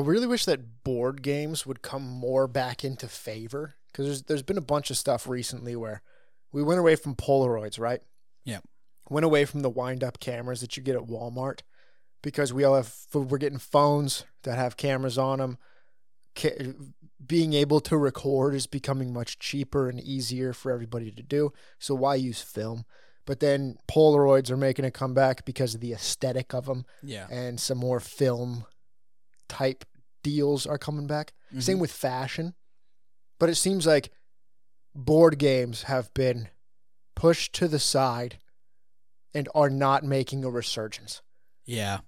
I really wish that board games would come more back into favor because there's there's been a bunch of stuff recently where we went away from Polaroids, right? Yeah. Went away from the wind up cameras that you get at Walmart because we all have we're getting phones that have cameras on them. Ca- being able to record is becoming much cheaper and easier for everybody to do. So why use film? But then Polaroids are making a comeback because of the aesthetic of them Yeah. and some more film type deals are coming back. Mm-hmm. Same with fashion. But it seems like board games have been pushed to the side and are not making a resurgence. Yeah.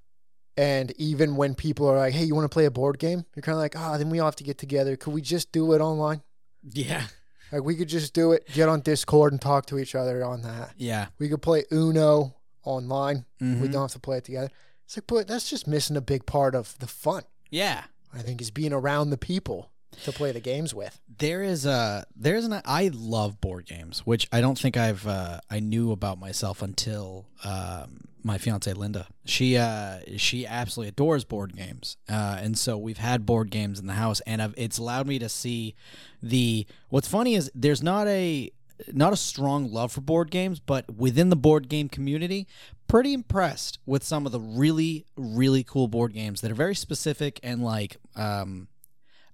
And even when people are like, hey, you want to play a board game? You're kind of like, ah, then we all have to get together. Could we just do it online? Yeah. Like, we could just do it, get on Discord and talk to each other on that. Yeah. We could play Uno online. We Mhm. don't have to play it together. It's like, but that's just missing a big part of the fun. Yeah. I think is being around the people to play the games with. There is a there's an I love board games, which I don't think I've uh, I knew about myself until um, my fiance Linda. She uh, she absolutely adores board games, uh, and so we've had board games in the house, and I've, it's allowed me to see the. What's funny is there's not a not a strong love for board games, but within the board game community, pretty impressed with some of the really really cool board games that are very specific and like um,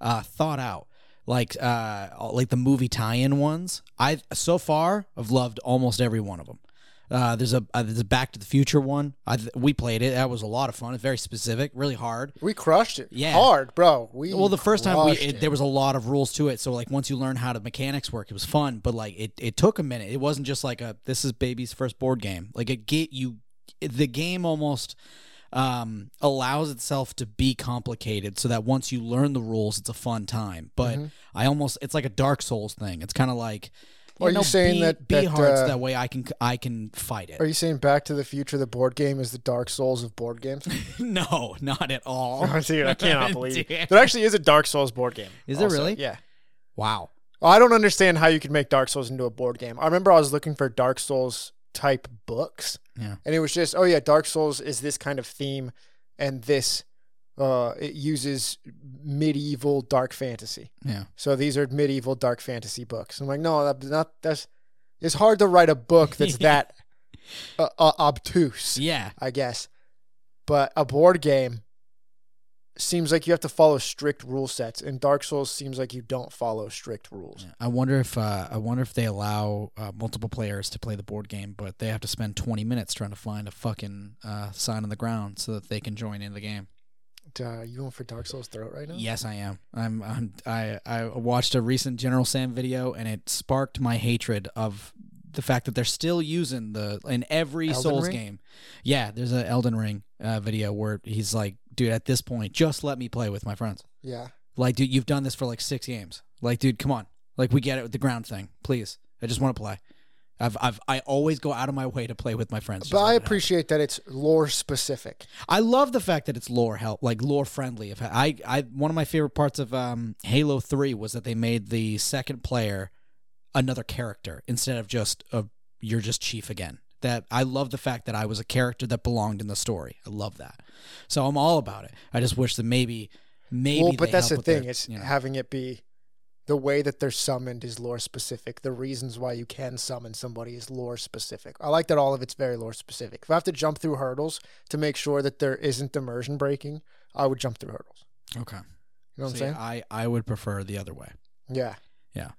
uh, thought out like uh like the movie tie-in ones i so far i've loved almost every one of them uh, there's a uh, there's a Back to the Future one. I we played it. That was a lot of fun. It's very specific, really hard. We crushed it. Yeah. Hard, bro. We Well, the first time we it, it. there was a lot of rules to it. So like once you learn how the mechanics work, it was fun. But like it, it took a minute. It wasn't just like a this is baby's first board game. Like it get you, the game almost um, allows itself to be complicated so that once you learn the rules, it's a fun time. But Mm-hmm. I almost it's like a Dark Souls thing. It's kind of like. You are you saying be, that- be that, hard uh, that way I can I can fight it? Are you saying Back to the Future, the board game, is the Dark Souls of board games? no, not at all. Dude, I cannot believe it. Dude. There actually is a Dark Souls board game. Is there also. really? Yeah. Wow. I don't understand how you could make Dark Souls into a board game. I remember I was looking for Dark Souls type books, Yeah. and it was just, oh yeah, Dark Souls is this kind of theme, and this, uh, it uses medieval dark fantasy. Yeah. So these are medieval dark fantasy books. I'm like, no, that's not that's. It's hard to write a book that's that uh, uh, obtuse, Yeah. I guess. But a board game seems like you have to follow strict rule sets, and Dark Souls seems like you don't follow strict rules. I wonder if uh, I wonder if they allow uh, multiple players to play the board game, but they have to spend 20 minutes trying to find a fucking uh, sign on the ground so that they can join in the game. Uh, you going for Dark Souls throat right now? Yes, I am. I'm, I'm I I watched a recent General Sam video and it sparked my hatred of the fact that they're still using the in every Elden Souls Ring? game. Yeah, there's an Elden Ring uh, video where he's like, "Dude, at this point, just let me play with my friends." Yeah. Like, dude, you've done this for like six games. Like, dude, come on. Like, we get it with the ground thing. Please, I just want to play. I've, I've, I always go out of my way to play with my friends. But I appreciate that it's lore specific. I love the fact that it's lore help, like lore friendly. If I, I, one of my favorite parts of um, Halo Three was that they made the second player another character instead of just a you're just Chief again. That I love the fact that I was a character that belonged in the story. I love that. So I'm all about it. I just wish that maybe, maybe. well, but that's the thing. their- it's you know. having it be the way that they're summoned is lore specific. The reasons why you can summon somebody is lore specific. I like that all of it's very lore specific. If I have to jump through hurdles to make sure that there isn't immersion breaking, I would jump through hurdles. okay. You know what See, I'm saying? I, I would prefer the other way. yeah. Yeah,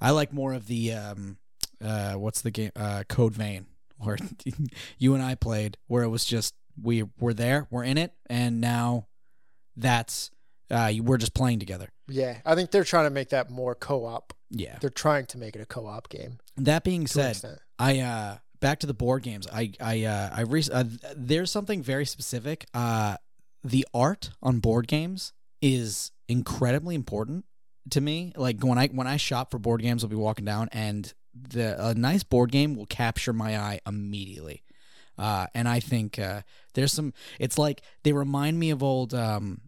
I like more of the um, uh, what's the game? Uh, Code Vein, where you and I played, where it was just we were there, we're in it, and now that's uh, we're just playing together. Yeah. I think they're trying to make that more co op. Yeah. They're trying to make it a co op game. That being said. I uh back to the board games. I I uh I re- uh, there's something very specific. Uh the art on board games is incredibly important to me. Like when I when I shop for board games, I'll be walking down and the a nice board game will capture my eye immediately. Uh, and I think uh, there's some. It's like they remind me of old um,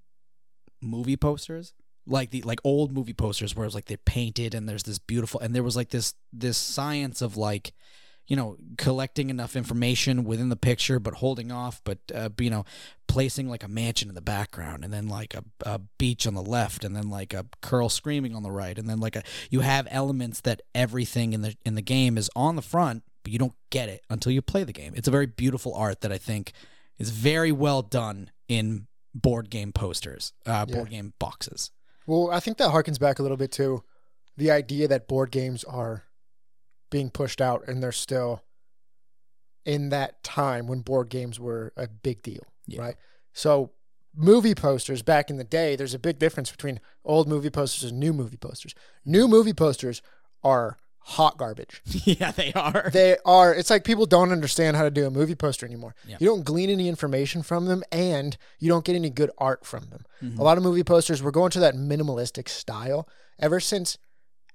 movie posters, like the like old movie posters where it's like they're painted and there's this beautiful and there was like this this science of like you know, collecting enough information within the picture, but holding off, but uh, you know, placing like a mansion in the background, and then like a, a beach on the left, and then like a curl screaming on the right, and then like a you have elements that everything in the in the game is on the front, but you don't get it until you play the game. It's a very beautiful art that I think is very well done in board game posters, uh, Yeah. board game boxes. Well, I think that harkens back a little bit to the idea that board games are being pushed out and they're still in that time when board games were a big deal, Yeah. right? So, movie posters back in the day, there's a big difference between old movie posters and new movie posters. New movie posters are hot garbage. yeah, they are. They are, it's like people don't understand how to do a movie poster anymore. Yeah. You don't glean any information from them and you don't get any good art from them. Mhm. A lot of movie posters, we're going to that minimalistic style ever since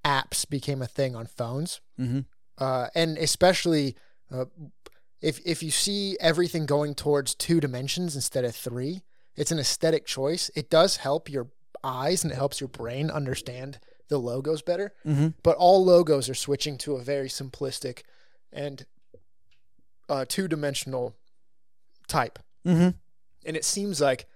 apps became a thing on phones. hmm Uh, and especially uh, if, if you see everything going towards two dimensions instead of three, it's an aesthetic choice. It does help your eyes and it helps your brain understand the logos better. Hmm but all logos are switching to a very simplistic and uh, two-dimensional type. Hmm and it seems like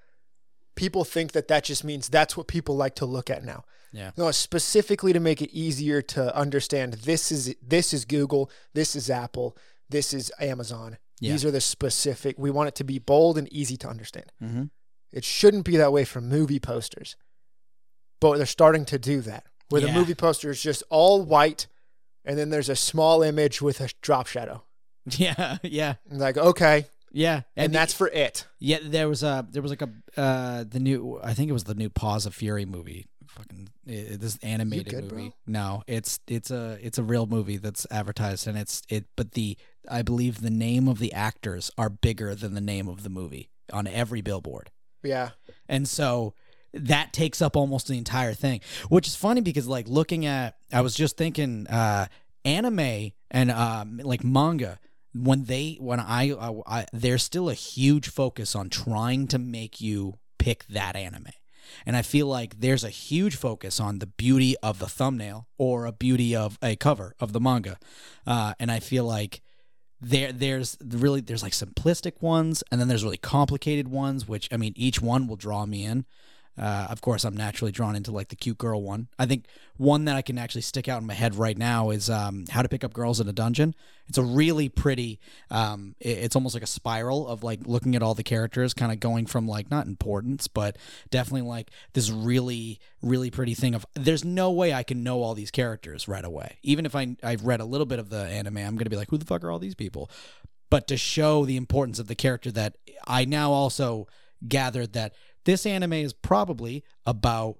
people think that that just means that's what people like to look at now Yeah. no specifically to make it easier to understand this is this is google this is apple this is amazon Yeah. these are the specific we want it to be bold and easy to understand hmm it shouldn't be that way for movie posters but they're starting to do that where the movie poster is just all white and then there's a small image with a drop shadow Yeah, yeah, like okay yeah, and, the- that's for it yeah. There was a there was like a uh the new I think it was the new Paws of Fury movie. Fucking i this animated good, movie. bro? No, it's it's a it's a real movie that's advertised and it's it. But the I believe the name of the actors are bigger than the name of the movie on every billboard. yeah And so that takes up almost the entire thing, which is funny because like looking at, I was just thinking, uh, anime and um, like manga. When they, when I, I, I, there's still a huge focus on trying to make you pick that anime. And I feel like there's a huge focus on the beauty of the thumbnail or a beauty of a cover of the manga. Uh, and I feel like there there's really there's like simplistic ones and then there's really complicated ones which i mean each one will draw me in uh, of course i'm naturally drawn into like the cute girl one. I think one that i can actually stick out in my head right now is um, how to pick up girls in a dungeon. It's a really pretty um, it- it's almost like a spiral of like looking at all the characters kind of going from like not importance but definitely like this really really pretty thing of there's no way i can know all these characters right away. Even if i i've read a little bit of the anime i'm gonna be like who the fuck are all these people? But to show the importance of the character that i now also gathered that this anime is probably about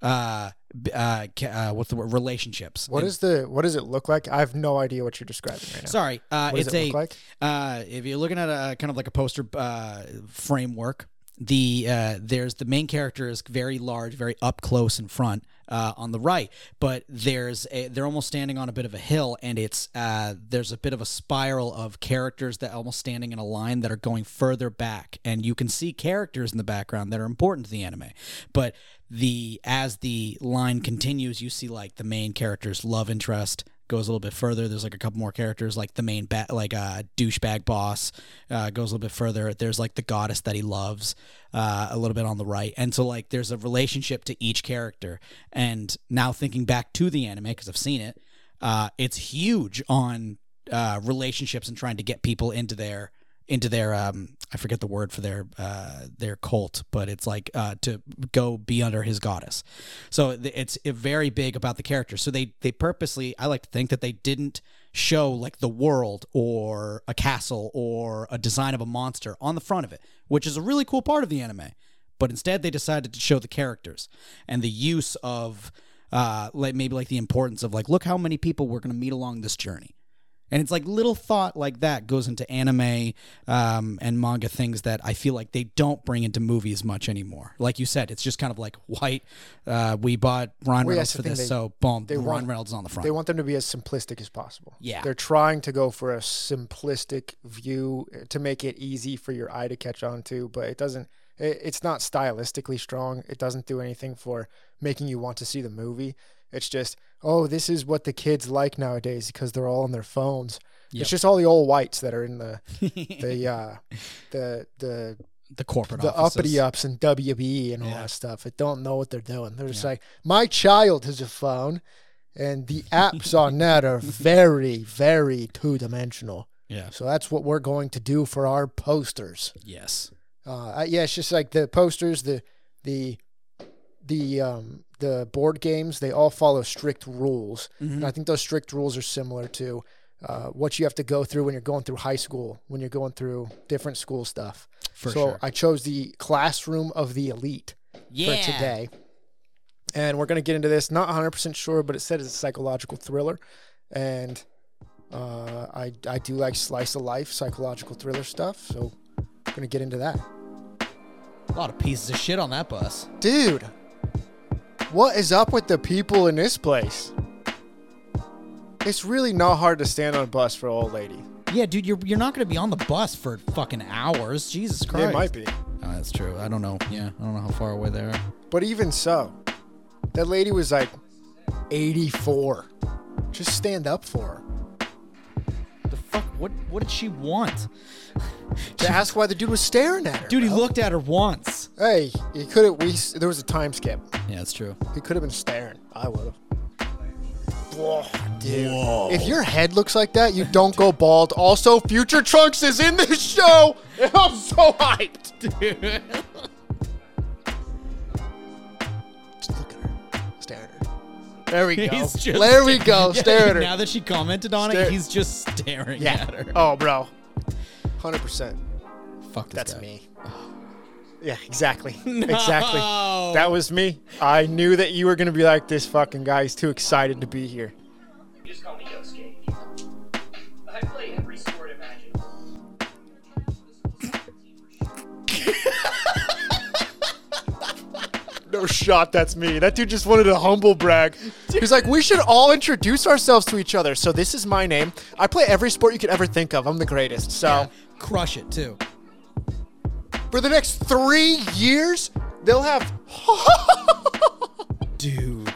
uh uh, uh what's the word relationships. What And- is the what does it look like? I have no idea what you're describing right now. Sorry uh what does it's it a like? uh, if you're looking at a kind of like a poster uh, framework, the uh, there's the main character is very large, very up close in front uh, on the right, but there's a, they're almost standing on a bit of a hill, and it's uh, there's a bit of a spiral of characters that almost standing in a line that are going further back, and you can see characters in the background that are important to the anime, but the as the line continues, you see like the main character's love interest goes a little bit further. There's like a couple more characters, like the main ba- like uh, douchebag boss uh, goes a little bit further. There's like the goddess that he loves uh, a little bit on the right, and so like there's a relationship to each character. And now thinking back to the anime because I've seen it, uh, it's huge on uh, relationships and trying to get people into their into their um I forget the word for their uh their cult, but it's like uh to go be under his goddess. So it's very big about the character. So they they purposely I like to think that they didn't show like the world or a castle or a design of a monster on the front of it, which is a really cool part of the anime. But instead they decided to show the characters and the use of uh like maybe like the importance of like look how many people we're going to meet along this journey. And it's like little thought like that goes into anime um, and manga things that I feel like they don't bring into movies much anymore. Like you said, it's just kind of like white. Uh, we bought Ryan Well, Reynolds for this, they- so boom, they Ryan want- Reynolds on the front. They want them to be as simplistic as possible. Yeah. They're trying to go for a simplistic view uh, to make it easy for your eye to catch on to, but it doesn't it, it's not stylistically strong. It doesn't do anything for making you want to see the movie. It's just, oh, this is what the kids like nowadays because they're all on their phones. Yep. It's just all the old whites that are in the the uh, the the the corporate the offices. uppity ups and WB and all Yeah. that stuff. That don't know what they're doing. They're just Yeah. like, my child has a phone, and the apps on that are very very two dimensional. Yeah. So that's what we're going to do for our posters. Yes. Uh, yeah, it's just like the posters, the the the um the board games. They all follow strict rules, Mm-hmm. and I think those strict rules are similar to uh, what you have to go through when you're going through high school, when you're going through different school stuff. For so sure. I chose the classroom of the elite yeah. for today. And we're going to get into this. Not 100% sure, but it said it's a psychological thriller. And uh, I, I do like slice of life, psychological thriller stuff. So we're going to get into that. A lot of pieces of shit on that bus. Dude, what is up with the people in this place? It's really not hard to stand on a bus for an old lady. Yeah, dude, you're you're not gonna be on the bus for fucking hours. Jesus Christ. It might be. Oh, that's true. I don't know. Yeah, I don't know how far away they are. But even so, that lady was like 84. Just stand up for her. The fuck? What? What did she want? To ask why the dude was staring at her. Dude, he bro. looked at her once. Hey, he could have. We there was a time skip. Yeah, that's true. He could have been staring. I would have. Whoa, dude. If your head looks like that, you don't go bald. Also, Future Trunks is in this show, I'm so hyped. Dude. Just look at her, stare at her. There we go. He's just there we go. Yeah, stare at her. Now that she commented on Stare- it, he's just staring yeah. at her. Oh, bro. Hundred percent. Fuck this That's guy. me. Oh. Yeah, exactly. Exactly. That was me. I knew that you were gonna be like this fucking guy. He's too excited to be here. Just call me Ghost Cage. I play every sport imaginable. No shot, that's me. That dude just wanted to humble brag. He's like, we should all introduce ourselves to each other. So this is my name. I play every sport you could ever think of. I'm the greatest. So Yeah, crush it too. for the next three years, they'll have. Dude.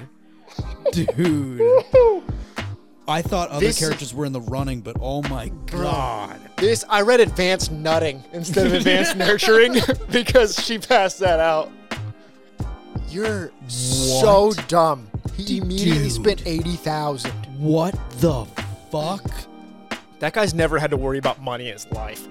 Dude. I thought other This- characters were in the running, but oh my god. This I read advanced nutting instead of advanced nurturing because she passed that out. You're so dumb. He immediately spent eighty thousand. What the fuck? That guy's never had to worry about money in his life.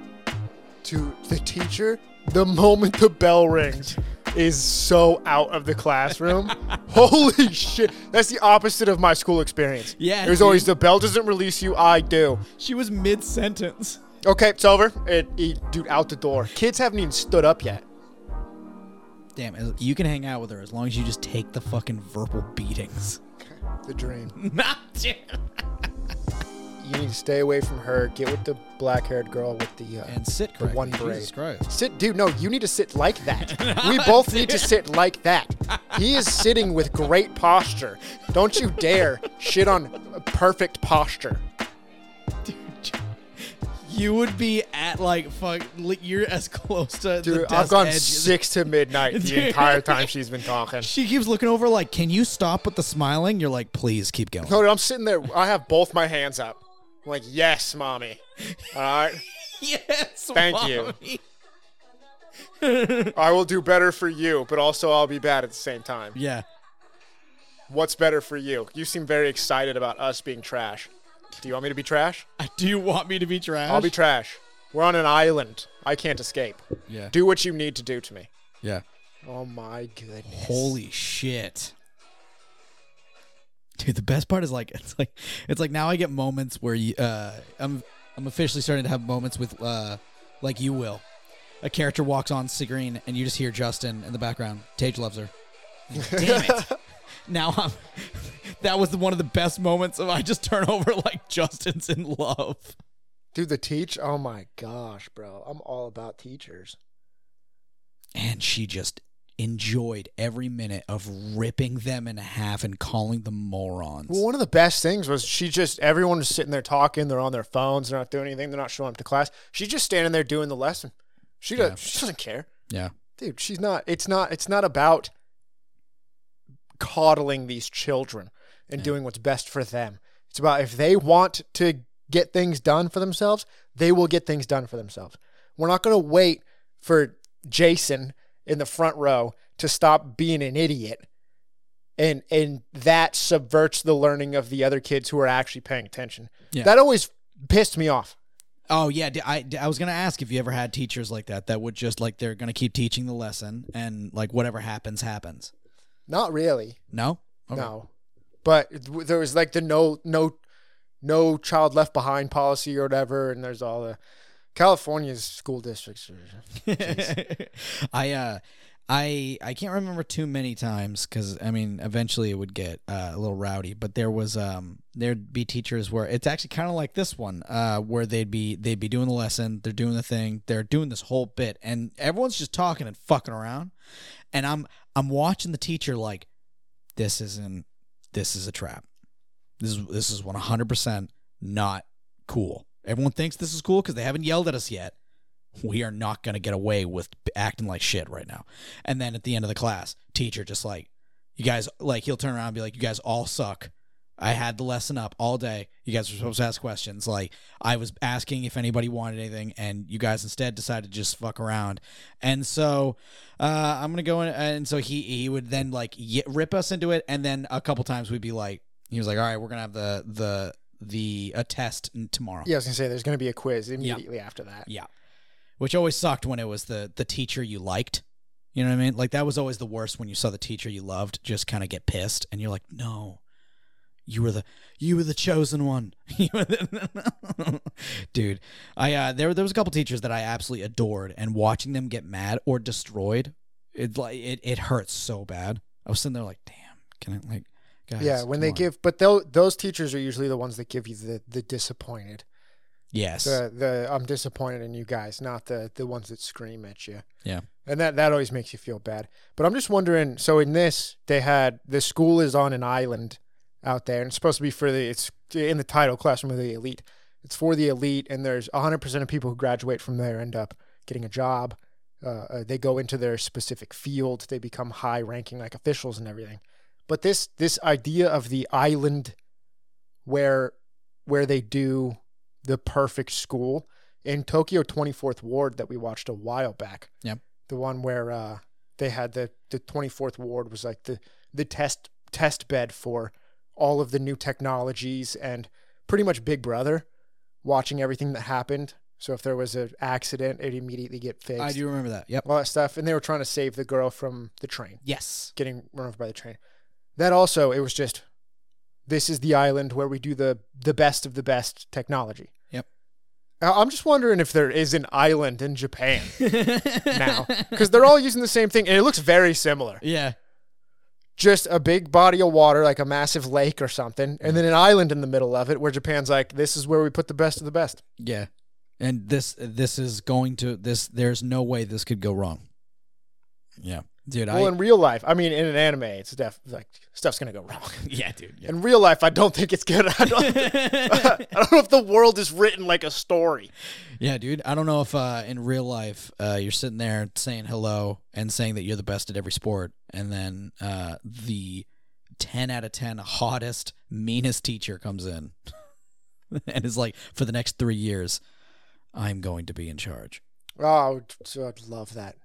To the teacher, the moment the bell rings is so out of the classroom. Holy shit. That's the opposite of my school experience. Yeah, There's dude. always the bell doesn't release you, I do. She was mid sentence. Okay, it's over. It, it- dude, out the door. Kids haven't even stood up yet. Damn, you can hang out with her as long as you just take the fucking verbal beatings. The dream. Not You need to stay away from her. Get with the black haired girl with the. Uh, and sit The correctly. one Jesus. Christ. Sit, dude. No, you need to sit like that. we both need to sit like that. He is sitting with great posture. Don't you dare shit on perfect posture. Dude, you would be at like fuck. li- You're as close to the Dude, desk I've gone edge six to midnight the entire time she's been talking. She keeps looking over like, "Can you stop with the smiling?" You're like, "Please keep going." No, dude, I'm sitting there. I have both my hands up. I'm like, yes, mommy. All right. yes. Thank you. I will do better for you, but also I'll be bad at the same time. Yeah. What's better for you? You seem very excited about us being trash. Do you want me to be trash? Do you want me to be trash? I'll be trash. We're on an island. I can't escape. yeah. Do what you need to do to me. Yeah. Oh my goodness. Holy shit. Dude, the best part is like it's like it's like now I get moments where you uh I'm I'm officially starting to have moments with uh like you will. A character walks on screen and you just hear Justin in the background. Tage loves her. Damn it. now I'm that was one of the best moments of I just turn over like Justin's in love. Dude, the teach. Oh my gosh, bro. I'm all about teachers. And she just enjoyed every minute of ripping them in half and calling them morons. Well, one of the best things was she just everyone was sitting there talking. They're on their phones. They're not doing anything. They're not showing up to class. She's just standing there doing the lesson. She does. Yeah. She doesn't care, yeah. dude. She's not. It's not. It's not about coddling these children. and doing what's best for them. It's about if they want to get things done for themselves, they will get things done for themselves. We're not going to wait for Jason in the front row to stop being an idiot. And and that subverts the learning of the other kids who are actually paying attention. Yeah. That always pissed me off. Oh yeah, I, I was gonna ask if you ever had teachers like that that would just like they're gonna keep teaching the lesson and like whatever happens happens. Not really. No, Okay. No. But there was like the no no no child left behind policy or whatever and there's all the California's school districts. are- I uh I I can't remember too many times because I mean eventually it would get uh, a little rowdy. But there was um there'd be teachers where it's actually kind of like this one uh where they'd be they'd be doing the lesson, they're doing the thing, they're doing this whole bit, and everyone's just talking and fucking around, and I'm I'm watching the teacher like this isn't this is a trap. This is this is one hundred percent not cool. Everyone thinks this is cool because they haven't yelled at us yet we are not going to get away with acting like shit right now. And then at the end of the class, teacher just like, you guys, like, he'll turn around and be like, you guys all suck. I had the lesson up all day. You guys were supposed to ask questions. Like, I was asking if anybody wanted anything, and you guys instead decided to just fuck around. And so, uh, I'm going to go in. And so he, he would then like y- rip us into it. And then a couple times we'd be like, he was like, all right, we're going to have the, the, the, a test tomorrow. Yeah, I was gonna say there's gonna be a quiz immediately after that. Yeah. Which always sucked when it was the the teacher you liked. You know what I mean? Like that was always the worst when you saw the teacher you loved just kind of get pissed and you're like, "No. You were the you were the chosen one." You were the- Dude, I uh there there was a couple teachers that I absolutely adored and watching them get mad or destroyed, it like it it hurts so bad. I was sitting there like, "Damn, can I like guys, Yeah, when they on." give, but those those teachers are usually the ones that give you the the disappointed. Yes. The the I'm disappointed in you guys, not the the ones that scream at you. Yeah. And that that always makes you feel bad. But I'm just wondering. So in this, they had the school is on an island out there, and it's supposed to be for the it's in the title classroom of the elite. It's for the elite, and there's 100 percent of people who graduate from there end up getting a job. Uh, uh, they go into their specific field. They become high ranking like officials and everything. But this this idea of the island where where they do the perfect school in Tokyo 24th Ward that we watched a while back. Yep. The one where uh, they had the the 24th Ward was like the the test test bed for all of the new technologies and pretty much Big Brother watching everything that happened. So if there was an accident, it'd immediately get fixed. I do remember that. Yep. all that stuff, and they were trying to save the girl from the train Yes. getting run over by the train. That also, it was just, this is the island where we do the the best of the best technology. Yep. I'm just wondering if there is an island in Japan now because they're all using the same thing, and it looks very similar. Yeah. Just a big body of water, like a massive lake or something, and mm-hmm. then an island in the middle of it, where Japan's like, this is where we put the best of the best. Yeah. And this this is going to this there's no way this could go wrong. Yeah. Dude, well, I in real life, I mean, in an anime, it's def like stuff's gonna go wrong. Yeah, dude. Yeah. In real life, I don't think it's good. I don't, I don't know if the world is written like a story. yeah, dude. I don't know if uh, in real life uh, you're sitting there saying hello and saying that you're the best at every sport, and then uh, the ten out of ten hottest, meanest teacher comes in and is like, for the next three years, I'm going to be in charge. Oh, I would, I'd love that.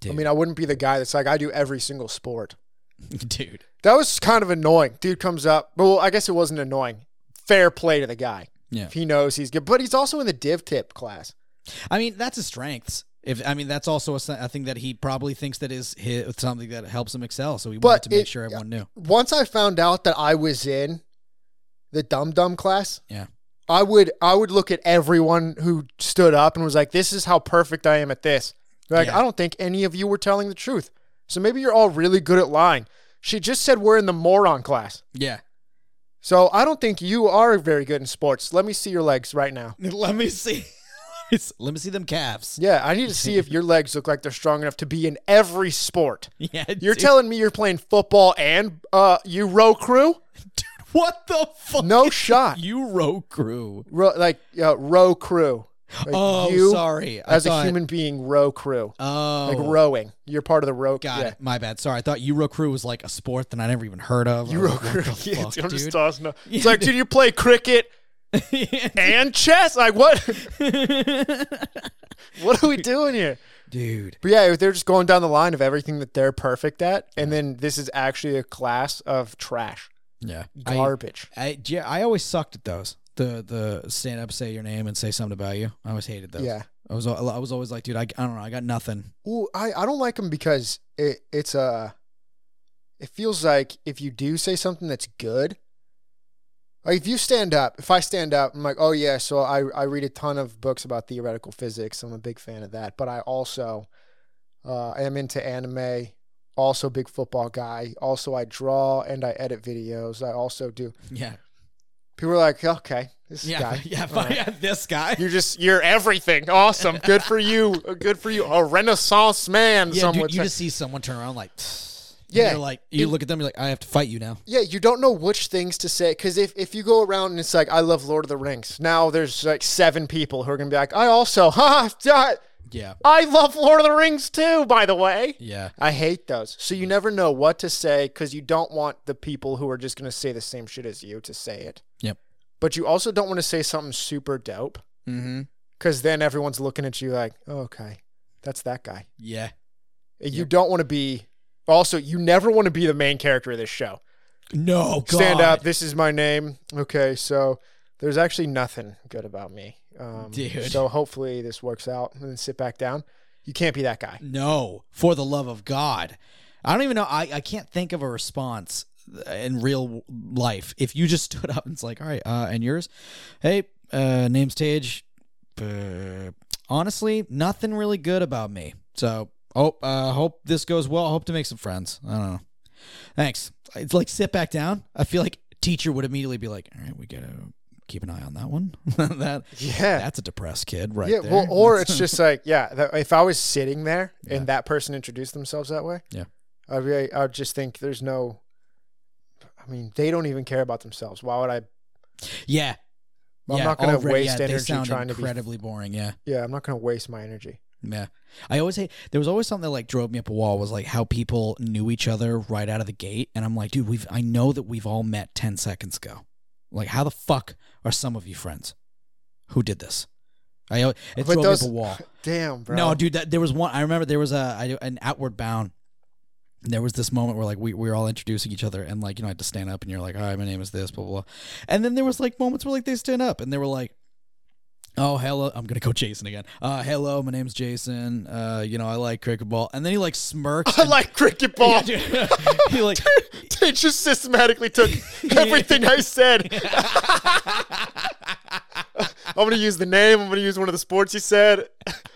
Dude, I mean, I wouldn't be the guy that's like, I do every single sport. dude. That was kind of annoying. Dude comes up. Well, I guess it wasn't annoying. Fair play to the guy. Yeah. If he knows he's good. But he's also in the div tip class. I mean, that's his strengths. If I mean, that's also a, a thing that he probably thinks that is his, something that helps him excel. So he But wanted to make it- sure everyone knew. Once I found out that I was in the dum dum class, Yeah. I would I would look at everyone who stood up and was like, "This is how perfect I am at this." Like, Yeah. I don't think any of you were telling the truth. So maybe you're all really good at lying. She just said we're in the moron class. Yeah. So I don't think you are very good in sports. Let me see your legs right now. Let me see. Let me see them calves. Yeah, I need to see if your legs look like they're strong enough to be in every sport. Yeah. You're dude. telling me you're playing football and uh you row crew? Dude, what the fuck? No shot. You row crew. Ro- like uh, row crew. Like oh, you sorry. I as a human being, row crew, Oh, like rowing. You're part of the row. got yeah. it. My bad. Sorry. I thought Euro Crew was like a sport that I never even heard of. I Euro was like, crew. Yeah, fuck, I'm just dude? tossing up. It's like, dude, you play cricket and chess? Like what? what are we doing here? dude. But yeah, they're just going down the line of everything that they're perfect at, and then this is actually a class of trash, Yeah. I, garbage. I, yeah, I always sucked at those. The the stand up, say your name, and say something about you. I always hated those. yeah. I was I was always like, dude, I, I don't know, I got nothing. Ooh, I, I don't like them because it it's a. It feels like if you do say something that's good, like if you stand up, if I stand up, I'm like, oh yeah, so I I read a ton of books about theoretical physics. I'm a big fan of that, but I also uh, am into anime. Also, big football guy. Also, I draw and I edit videos. I also do. Yeah, People are like, okay, this yeah, guy. yeah, right. yeah. This guy. You're just you're everything. Awesome. Good for you. Uh, good for you. A renaissance man. Yeah, dude, you say. just see someone turn around like, Yeah. You're like, you It- look at them, you're like, I have to fight you now. Yeah, you don't know which things to say because if, if you go around and it's like I love Lord of the Rings, now there's like seven people who are gonna be like I also, ha, ha, Yeah, I love Lord of the Rings too. By the way, yeah, I hate those. So you never know what to say because you don't want the people who are just gonna say the same shit as you to say it. Yep. But you also don't want to say something super dope mm-hmm. because then everyone's looking at you like, oh, okay, that's that guy. yeah. You don't want to be. Also, you never want to be the main character of this show. No, God. stand up. This is my name. Okay, so there's actually nothing good about me. Um, Dude. So hopefully this works out, and then sit back down. You can't be that guy. No, for the love of God. I don't even know. I, I can't think of a response in real life. If you just stood up and it's like, all right, uh, and yours? Hey, uh, name's Tage. Uh, honestly, nothing really good about me. So, hope uh, hope this goes well. I Hope to make some friends. I don't know. Thanks. It's like sit back down. I feel like teacher would immediately be like, all right, we gotta keep an eye on that one. that Yeah. that's a depressed kid, right yeah. there. Well, or it's just like, yeah. If I was sitting there Yeah. and that person introduced themselves that way, Yeah. I'd be, I'd just think there's no. I mean, they don't even care about themselves. Why would I? yeah. I'm yeah, not gonna waste yeah, energy trying to be- incredibly boring. Yeah. Yeah, I'm not gonna waste my energy. Yeah. I always hate there was always something that like drove me up a wall was like how people knew each other right out of the gate. And I'm like, dude, we've I know that we've all met ten seconds ago. Like, how the fuck are some of you friends? Who did this? I it But drove those- me up a wall. Damn, bro. No, dude, that, there was one I remember there was a I, an outward bound. There was this moment where like we, we were all introducing each other and like you know I had to stand up and you're like, hi, my name is this, blah blah blah. And then there was like moments where like they stand up and they were like, Oh, hello. I'm gonna go Jason again. Uh hello, my name's Jason. Uh, you know, I like cricket ball. And then he like smirked. I and- like cricket ball. Yeah, he like they just systematically took everything I said. I'm gonna use the name. I'm gonna use one of the sports you said.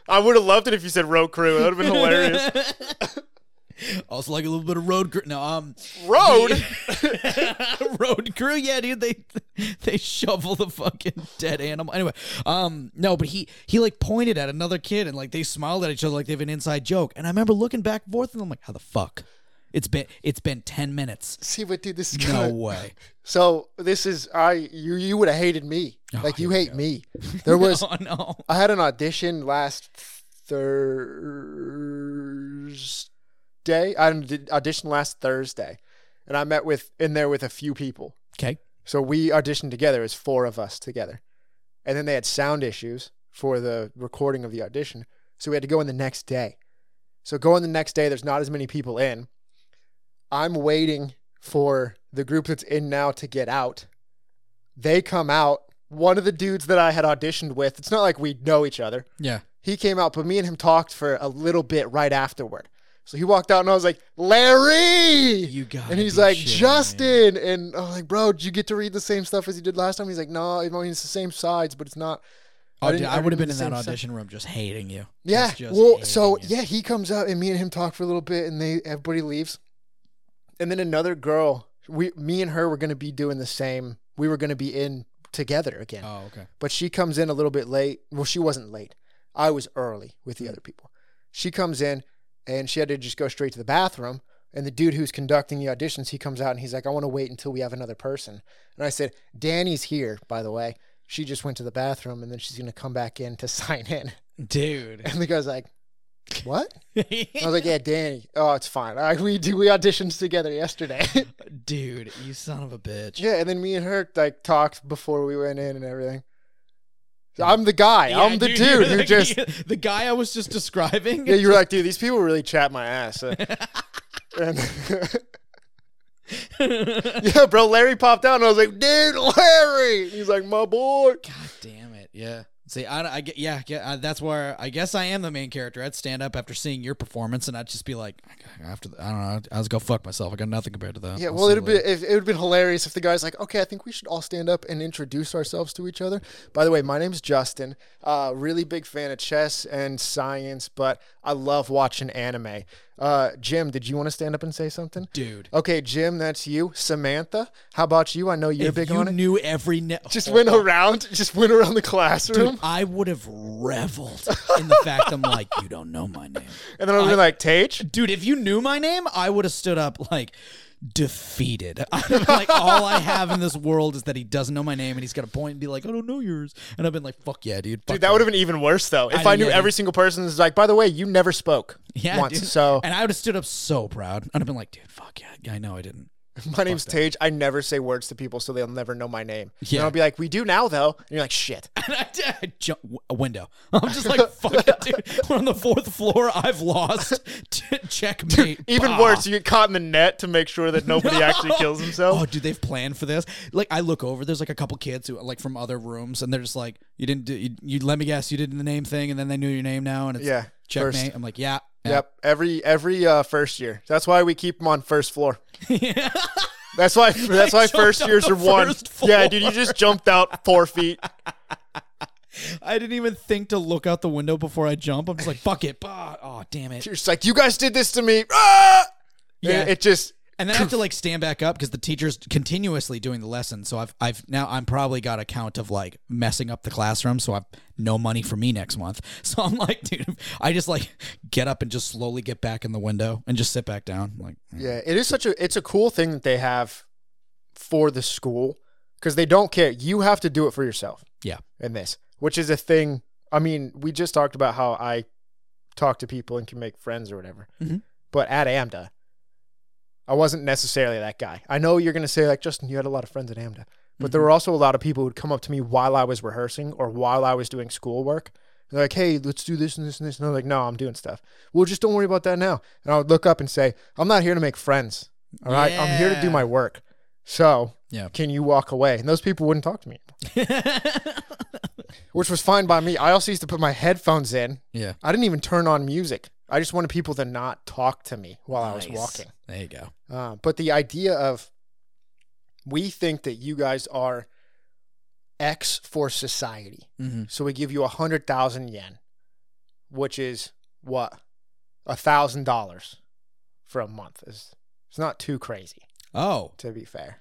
I would have loved it if you said road crew. That would have been hilarious. also like a little bit of road crew. No, um Road. road crew. Yeah, dude. They they shovel the fucking dead animal. Anyway, um, no, but he he like pointed at another kid and like they smiled at each other like they have an inside joke. And I remember looking back and forth and I'm like, how the fuck? It's been it's been ten minutes. See, but dude, this is No gonna- way. So this is I. You you would have hated me. Oh, like you hate me. There was oh no. I had an audition last Thursday. I auditioned last Thursday, and I met with in there with a few people. Okay. So we auditioned together as four of us together. And then they had sound issues for the recording of the audition. So we had to go in the next day. So going the next day, there's not as many people in. I'm waiting for the group that's in now to get out. They come out. One of the dudes that I had auditioned with, it's not like we know each other. Yeah. He came out, but me and him talked for a little bit right afterward. So he walked out and I was like, Larry! You got it. And he's like, Justin. And I'm like, bro, did you get to read the same stuff as you did last time? He's like, no, I mean, it's the same sides, but it's not. Oh, I dude, I, would have been in that audition room just hating you. Yeah. Well, so you. yeah, he comes out and me and him talk for a little bit and they everybody leaves. And then another girl, we me and her were gonna be doing the same. We were gonna be in together again. Oh, okay. But she comes in a little bit late. Well, she wasn't late. I was early with the hmm. other people. She comes in and she had to just go straight to the bathroom. And the dude who's conducting the auditions, he comes out and he's like, I want to wait until we have another person. And I said, Danny's here, by the way. she just went to the bathroom and then she's gonna come back in to sign in. dude. And the guy's like, "What?" I was like, "Yeah, Danny. Oh, it's fine. I, we do we auditioned together yesterday." dude, you son of a bitch. yeah, and then me and her like talked before we went in and everything. I'm the guy. Yeah, I'm the dude, dude, who the- just the guy I was just describing. yeah. You were like, dude, these people really chat my ass. Uh, and yeah, bro, Larry popped out and I was like, dude, Larry. He's like, my boy. God damn it. Yeah. See, I, I get, yeah, yeah. That's where I guess I am the main character. I'd stand up after seeing your performance, and I'd just be like, after the, I don't know, I was go fuck myself. I got nothing compared to that. Yeah, I'll well, it'd be if, it would have been hilarious if the guy's like, okay, I think we should all stand up and introduce ourselves to each other. By the way, my name's Justin. Uh, really big fan of chess and science, but I love watching anime. Uh, Jim, did you want to stand up and say something? dude. Okay, Jim, that's you. Samantha, how about you? I know you're if big you on it. knew every ne- Just went around, just went around the classroom, Dude, I would have reveled in the fact I'm like, you don't know my name. and then I was I- like, Tage. Dude, if you knew my name, I would have stood up like defeated. Been like, all I have in this world is that he doesn't know my name and he's got a point and be like, I don't know yours. And I've been like, fuck yeah, dude. Fuck Dude, that would have been even worse though. If I- I, knew yeah, every dude. single person is like, by the way, you never spoke yeah, once. dude. So And I would have stood up so proud. I'd have been like, dude, fuck yeah I know I didn't. My name's Tage. I never say words to people, so they'll never know my name. Yeah. And I'll be like, "We do now, though." And you're like, "Shit." And I, I jump a window. I'm just like, fuck it, dude. We're on the fourth floor. I've lost. Checkmate. Even Bah. worse, you get caught in the net to make sure that nobody actually kills themselves. Oh, himself. dude, they've planned for this. Like, I look over. There's like a couple kids who, like, from other rooms, and they're just like, "You didn't do. You, you let me guess. You did the name thing, and then they knew your name now, and it's Yeah, checkmate." I'm like, "Yeah, yeah. Yep. Every every uh, first year. That's why we keep them on first floor. yeah. That's why. That's why first years are one. Yeah, dude, you just jumped out four feet. I didn't even think to look out the window before I jump. I'm just like, "Fuck it." Bah. Oh, damn it. You're just like, "You guys did this to me." Ah! Yeah. It, it just. And then I have to like stand back up because the teacher's continuously doing the lesson. So I've I've now I'm probably got a count of like messing up the classroom. So I've no money for me next month. So I'm like, dude, I just like get up and just slowly get back in the window and just sit back down. Like, Yeah, it is such a it's a cool thing that they have for the school because they don't care. You have to do it for yourself. Yeah. In this, which is a thing. I mean, we just talked about how I talk to people and can make friends or whatever. Mhm. But at AMDA, I wasn't necessarily that guy. I know you're gonna say like Justin, you had a lot of friends at AMDA, but there mm-hmm. were also a lot of people who'd come up to me while I was rehearsing or while I was doing schoolwork. They're like, "Hey, let's do this and this and this," and I'm like, "No, I'm doing stuff." Well, just don't worry about that now. And I would look up and say, "I'm not here to make friends. All right, I'm here to do my work. So, Yeah. can you walk away?" And those people wouldn't talk to me, which was fine by me. I also used to put my headphones in. yeah. I didn't even turn on music. I just wanted people to not talk to me while I was walking. There you go. Uh, but the idea of we think that you guys are X for society. Mm-hmm. So we give you a hundred thousand yen, which is what? A thousand dollars for a month. Is it's not too crazy, Oh, to be fair.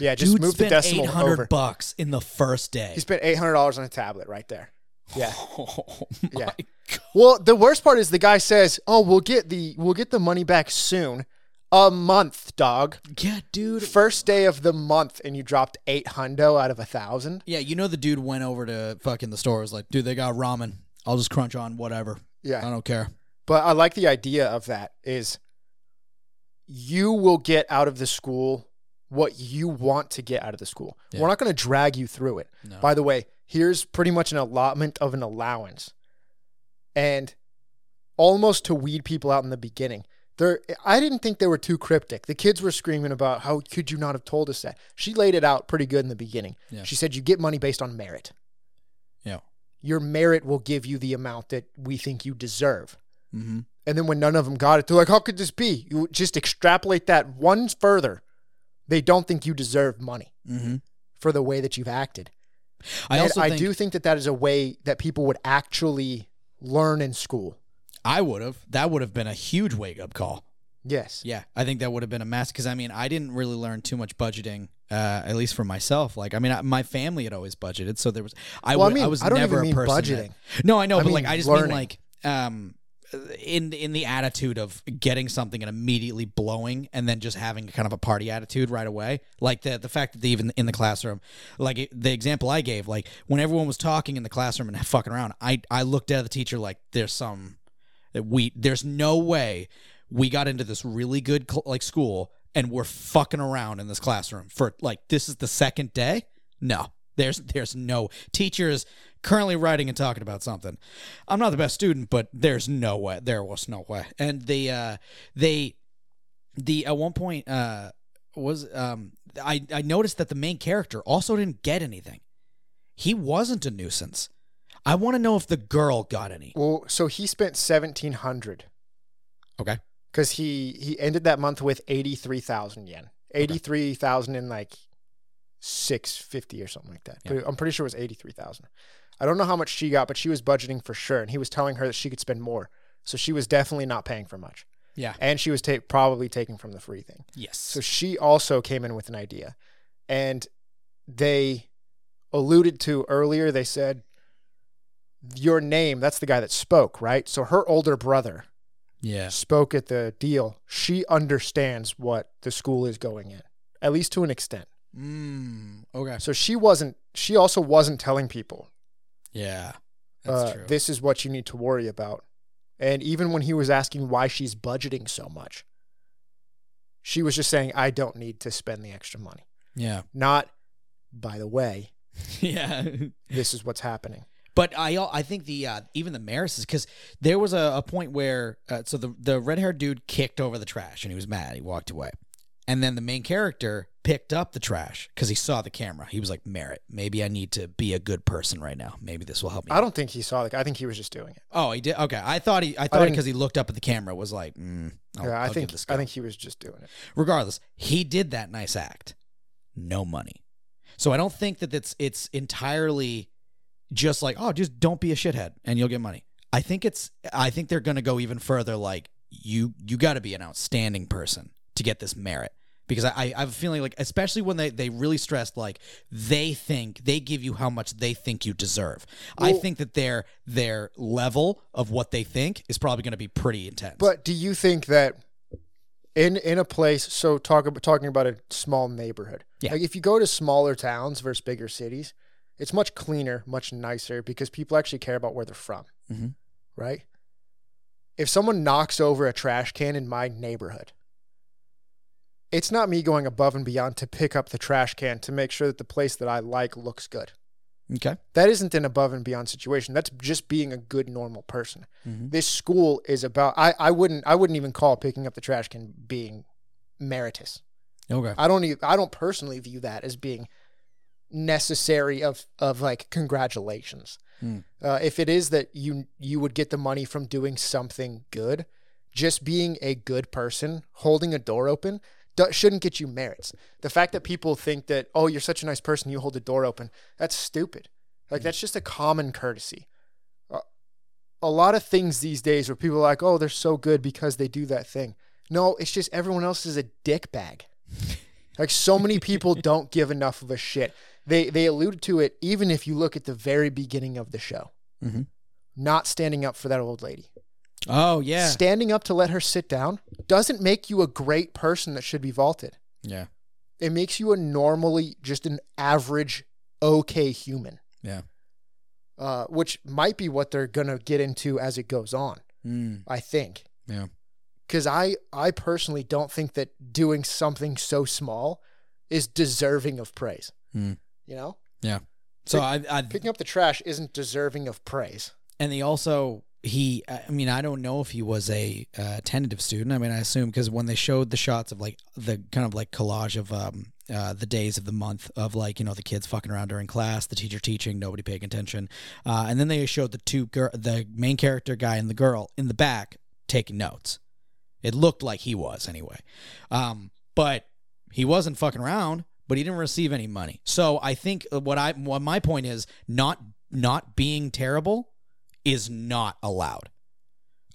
Yeah, just dude move the decimal 800 over. bucks in the first day. He spent eight hundred dollars on a tablet right there. Yeah. Oh Yeah. God. Well, the worst part is the guy says, "Oh, we'll get the we'll get the money back soon." A month, dog. Yeah, dude. First day of the month, and you dropped eight hundo out of a thousand. Yeah, you know the dude went over to fucking the store. Was like, dude, they got ramen. I'll just crunch on whatever. Yeah, I don't care. but I like the idea of that. Is you will get out of the school what you want to get out of the school. Yeah. We're not going to drag you through it. No. By the way, here's pretty much an allotment of an allowance. And almost to weed people out in the beginning. There I didn't think they were too cryptic. The kids were screaming about how could you not have told us that? She laid it out pretty good in the beginning. Yeah. She said you get money based on merit. Yeah. Your merit will give you the amount that we think you deserve. Mm-hmm. And then when none of them got it, they're like, how could this be? You just extrapolate that one further. They don't think you deserve money Mm-hmm. for the way that you've acted. I and also I think do think that that is a way that people would actually learn in school. I would have. That would have been a huge wake up call. Yes. Yeah, I think that would have been a mess because I mean I didn't really learn too much budgeting, uh, at least for myself. Like I mean I, my family had always budgeted, so there was I, Well, I would, I mean, was I don't never even a person. budgeting. That, no, I know, I but mean like I just learning. mean like um in in the attitude of getting something and immediately blowing and then just having kind of a party attitude right away. Like the the fact that they even in the classroom like the example i gave like when everyone was talking in the classroom and fucking around i i looked at the teacher like there's some we there's no way we got into this really good cl- like school and we're fucking around in this classroom for like this is the second day? No. There's there's no teachers currently writing and talking about something. I'm not the best student but there's no way there was no way. And they uh they the at one point uh was um i i noticed that the main character also didn't get anything. He wasn't a nuisance. I want to know if the girl got any. Well, so he spent seventeen hundred. Okay. Because he he ended that month with eighty three thousand yen, eighty three thousand in like six fifty or something like that. Yeah. But I'm pretty sure it was eighty three thousand. I don't know how much she got, but she was budgeting for sure, and he was telling her that she could spend more. So she was definitely not paying for much, yeah and she was ta- probably taking from the free thing. yes So she also came in with an idea. And they alluded to earlier, they said, Your name, that's the guy that spoke, right? So her older brother yeah spoke at the deal. She understands what the school is going in, at least to an extent. mm, okay So she wasn't, she also wasn't telling people, yeah that's uh, true This is what you need to worry about. And even when he was asking why she's budgeting so much, she was just saying, I don't need to spend the extra money. yeah Not, by the way, yeah this is what's happening. But I I think the uh, even the Maris is because there was a, a point where uh, so the the red haired dude kicked over the trash and he was mad he walked away, and then the main character picked up the trash because he saw the camera he was like Merritt maybe I need to be a good person right now maybe this will help me I don't think he saw it. I think he was just doing it. oh he did okay I thought he I thought because he looked up at the camera was like mm, yeah, I I'll think this I think he was just doing it. regardless, he did that nice act. No money. So I don't think that it's it's entirely just like, oh, just don't be a shithead and you'll get money. I think it's I think they're gonna go even further like you you gotta be an outstanding person to get this merit. Because I, I have a feeling like especially when they, they really stressed like they think they give you how much they think you deserve. I think that their their level of what they think is probably gonna be pretty intense. But do you think that in in a place so talk about talking about a small neighborhood. Yeah. Like if you go to smaller towns versus bigger cities, it's much cleaner, much nicer because people actually care about where they're from. Mhm. Right? If someone knocks over a trash can in my neighborhood, it's not me going above and beyond to pick up the trash can to make sure that the place that I like looks good. okay. That isn't an above and beyond situation. That's just being a good normal person. Mhm. This school is about I, I wouldn't I wouldn't even call picking up the trash can being meritorious. Okay. I don't even, I don't personally view that as being necessary of of like congratulations. Hmm. Uh, if it is that you you would get the money from doing something good, just being a good person, holding a door open, shouldn't get you merits. The fact that people think that oh you're such a nice person, you hold the door open, that's stupid. Like that's just a common courtesy. Uh, a lot of things these days where people are like oh they're so good because they do that thing. No, it's just everyone else is a dick bag. Like so many people don't give enough of a shit. They they alluded to it even if you look at the very beginning of the show. Mhm. Not standing up for that old lady. Oh yeah. Standing up to let her sit down doesn't make you a great person that should be vaulted. yeah. It makes you a normally just an average okay human. Yeah. Uh, which might be what they're gonna get into as it goes on. Mm, I think. yeah. because I I personally don't think that doing something so small is deserving of praise. Hmm. You know, Yeah. So I, I picking up the trash isn't deserving of praise. and he also he I mean I don't know if he was a uh, tentative student. I mean I assume because when they showed the shots of like the kind of like collage of um uh, the days of the month of like you know the kids fucking around during class, the teacher teaching, nobody paying attention, uh, and then they showed the two girl, the main character guy and the girl in the back taking notes. It looked like he was anyway, um, but he wasn't fucking around. But he didn't receive any money. So I think what I what my point is not not being terrible is not allowed.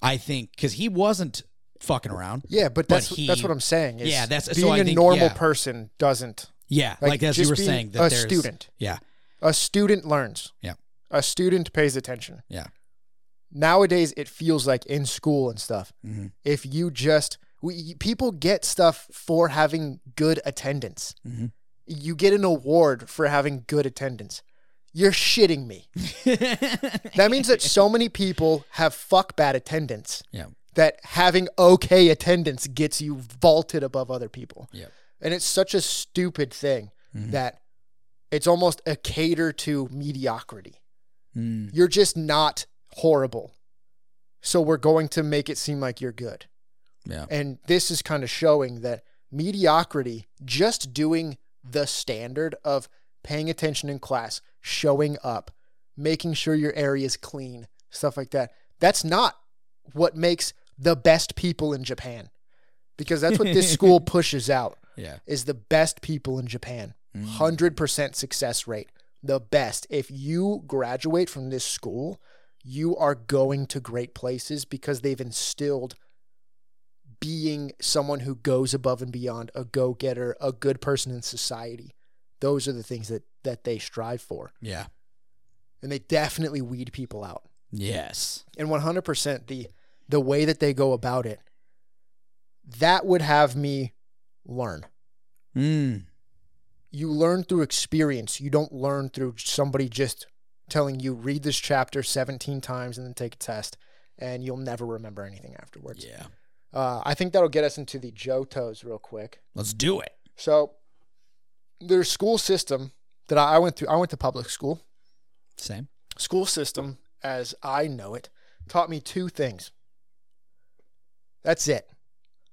I think because he wasn't fucking around. Yeah, but But that's he- that's what I'm saying. Is Yeah, that's- so being I a think- normal yeah. person doesn't Yeah, like, as you were saying, that a student. Yeah, A student learns. Yeah. A student pays attention. Yeah. nowadays it feels like in school and stuff. Mhm. If you just we, people get stuff for having good attendance. Mhm. You get an award for having good attendance. You're shitting me. That means that so many people have fuck bad attendance yeah. that having okay attendance gets you vaulted above other people. Yep. And it's such a stupid thing that it's almost a cater to mediocrity. Mm. You're just not horrible. So we're going to make it seem like you're good. Yeah. And this is kind of showing that mediocrity, just doing the standard of paying attention in class, showing up, making sure your area is clean, stuff like that, that's not what makes the best people in Japan. Because that's what this school pushes out Yeah. is the best people in Japan. Mm. 100% success rate. The best. If you graduate from this school, you are going to great places because they've instilled being someone who goes above and beyond, a go-getter, a good person in society. Those are the things that that they strive for. Yeah. And they definitely weed people out. Yes. And 100% the the way that they go about it that would have me learn. Mm. you learn through experience. You don't learn through somebody just telling you read this chapter 17 times and then take a test and you'll never remember anything afterwards. Yeah. Uh, I think that'll get us into the Johtos real quick. Let's do it. So their school system that I went through, I went to public school. Same. School system, as I know it, taught me two things. That's it.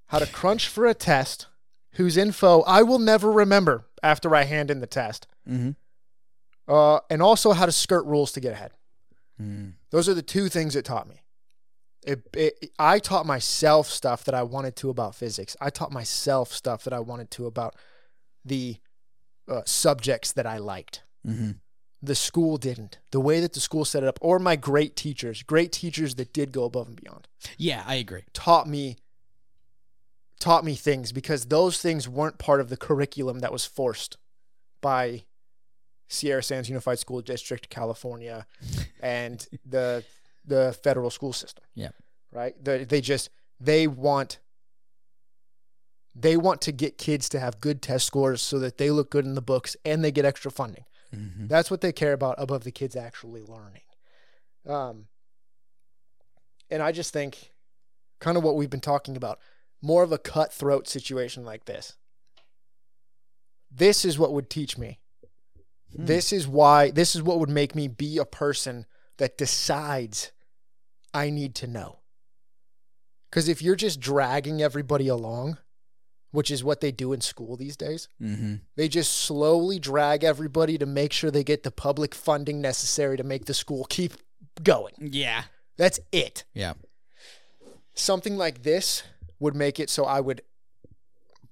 How to crunch for a test whose info I will never remember after I hand in the test. Mm-hmm. uh, and also how to skirt rules to get ahead. Mm. Those are the two things it taught me. It, it, I taught myself stuff that I wanted to about physics. I taught myself stuff that I wanted to about the uh, subjects that I liked. Mm-hmm. The school didn't. The way that the school set it up, or my great teachers, great teachers that did go above and beyond, Yeah, I agree. taught me taught me things because those things weren't part of the curriculum that was forced by Sierra Sands Unified School District, California, and the the federal school system. Yeah. Right? They, they just they want they want to get kids to have good test scores so that they look good in the books and they get extra funding. Mm-hmm. That's what they care about above the kids actually learning. Um, and I just think kind of what we've been talking about, more of a cutthroat situation like this. This is what would teach me. Hmm. This is why, this is what would make me be a person that decides I need to know. Because if you're just dragging everybody along, which is what they do in school these days, Mm-hmm. they just slowly drag everybody to make sure they get the public funding necessary to make the school keep going. Yeah. That's it. Yeah. Something like this would make it so I would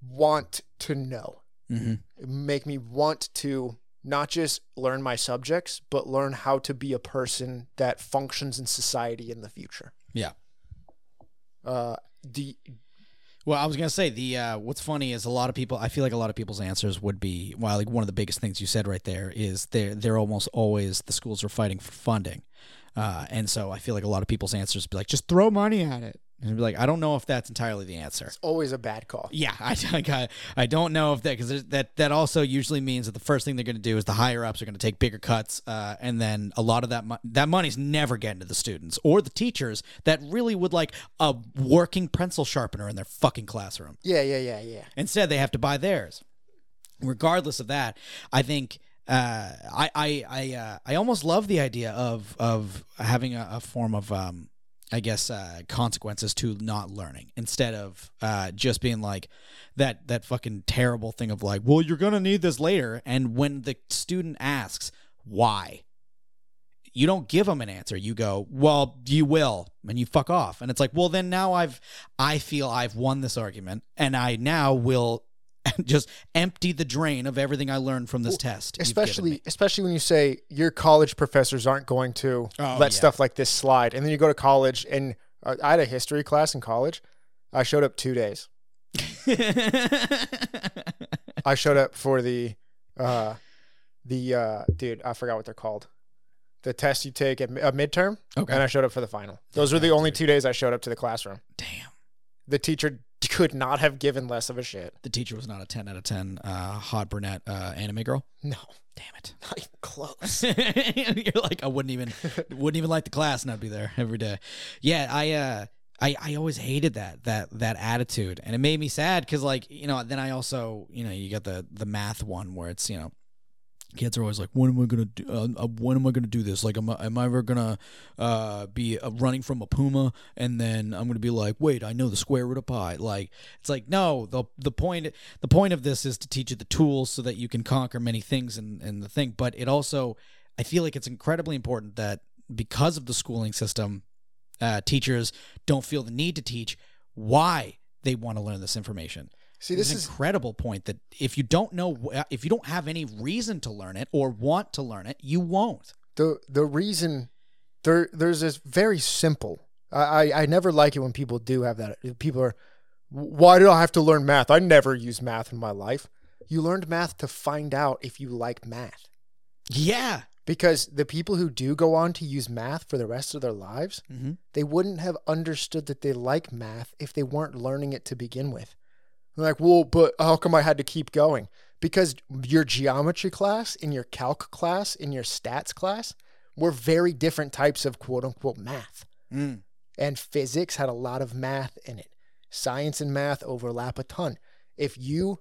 want to know, Mm-hmm. make me want to not just learn my subjects, but learn how to be a person that functions in society in the future. Yeah. Uh, do, Well, I was gonna say the uh, what's funny is a lot of people. I feel like a lot of people's answers would be well, like one of the biggest things you said right there is they're they're almost always the schools are fighting for funding, uh, and so I feel like a lot of people's answers would be like just throw money at it, and be like I don't know if that's entirely the answer. it's always a bad call. Yeah, I, I, I don't know if that because that that also usually means that the first thing they're going to do is the higher ups are going to take bigger cuts, uh, and then a lot of that mo- that money's never getting to the students or the teachers that really would like a working pencil sharpener in their fucking classroom. Yeah, yeah, yeah, yeah. Instead, they have to buy theirs. Regardless of that, I think uh, I I I, uh, I almost love the idea of of having a, a form of um, I guess uh, consequences to not learning instead of uh, just being like that that fucking terrible thing of like, well, you're gonna need this later, and when the student asks why, you don't give them an answer. You go, well, you will, and you fuck off. And it's like, well, then now I've, I feel I've won this argument, and I now will just empty the drain of everything I learned from this test. especially especially when you say your college professors aren't going to Oh, let yeah. stuff like this slide and then you go to college and uh, i had a history class in college i showed up two days i showed up for the uh the uh dude i forgot what they're called the test you take at a midterm, Okay. and I showed up for the final. Those were the only two days I showed up to the classroom. Damn. The teacher could not have given less of a shit. The teacher was not a 10 out of 10 uh, hot brunette uh, anime girl. No, Damn it. not even close. You're like, I wouldn't even wouldn't even like the class and I'd be there every day. Yeah, I uh I, I always hated that that that attitude and it made me sad because like you know then I also you know you got the the math one where it's you know kids are always like when am I gonna do uh, uh, when am I gonna do this? Like am I, am I ever gonna uh, be uh, running from a puma? And then I'm gonna be like wait I know the square root of pi. Like it's like no the the point the point of this is to teach you the tools so that you can conquer many things and in the thing. But it also I feel like it's incredibly important that because of the schooling system uh, teachers don't feel the need to teach why they want to learn this information See, this is incredible point that if you don't know if you don't have any reason to learn it or want to learn it you won't the the reason there there's this very simple I, I I never like it when people do have that people are why do I have to learn math? I never use math in my life. You learned math to find out if you like math. yeah Because the people who do go on to use math for the rest of their lives, mm-hmm. they wouldn't have understood that they like math if they weren't learning it to begin with. They're like, well, but how come I had to keep going? Because your geometry class, in your calc class, in your stats class, were very different types of quote unquote math. mm. And physics had a lot of math in it. Science and math overlap a ton. If you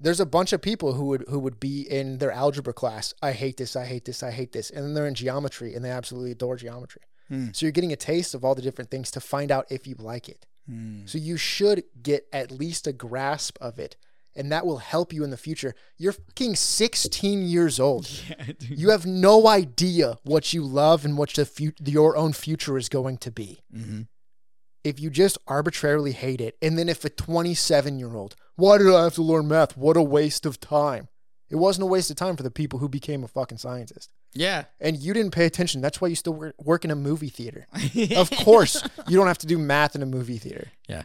there's a bunch of people who would who would be in their algebra class. I hate this, I hate this, I hate this. And then they're in geometry and they absolutely adore geometry. Hmm. So you're getting a taste of all the different things to find out if you like it. Mm. So you should get at least a grasp of it, and that will help you in the future. You're fucking 16 years old. yeah. You have no idea what you love and what the fu- your own future is going to be. mm-hmm. If you just arbitrarily hate it, and then if a 27 year old, why did I have to learn math? What a waste of time. It wasn't a waste of time for the people who became a fucking scientist. Yeah And you didn't pay attention. That's why you still work, work in a movie theater. Of course, you don't have to do math in a movie theater. Yeah.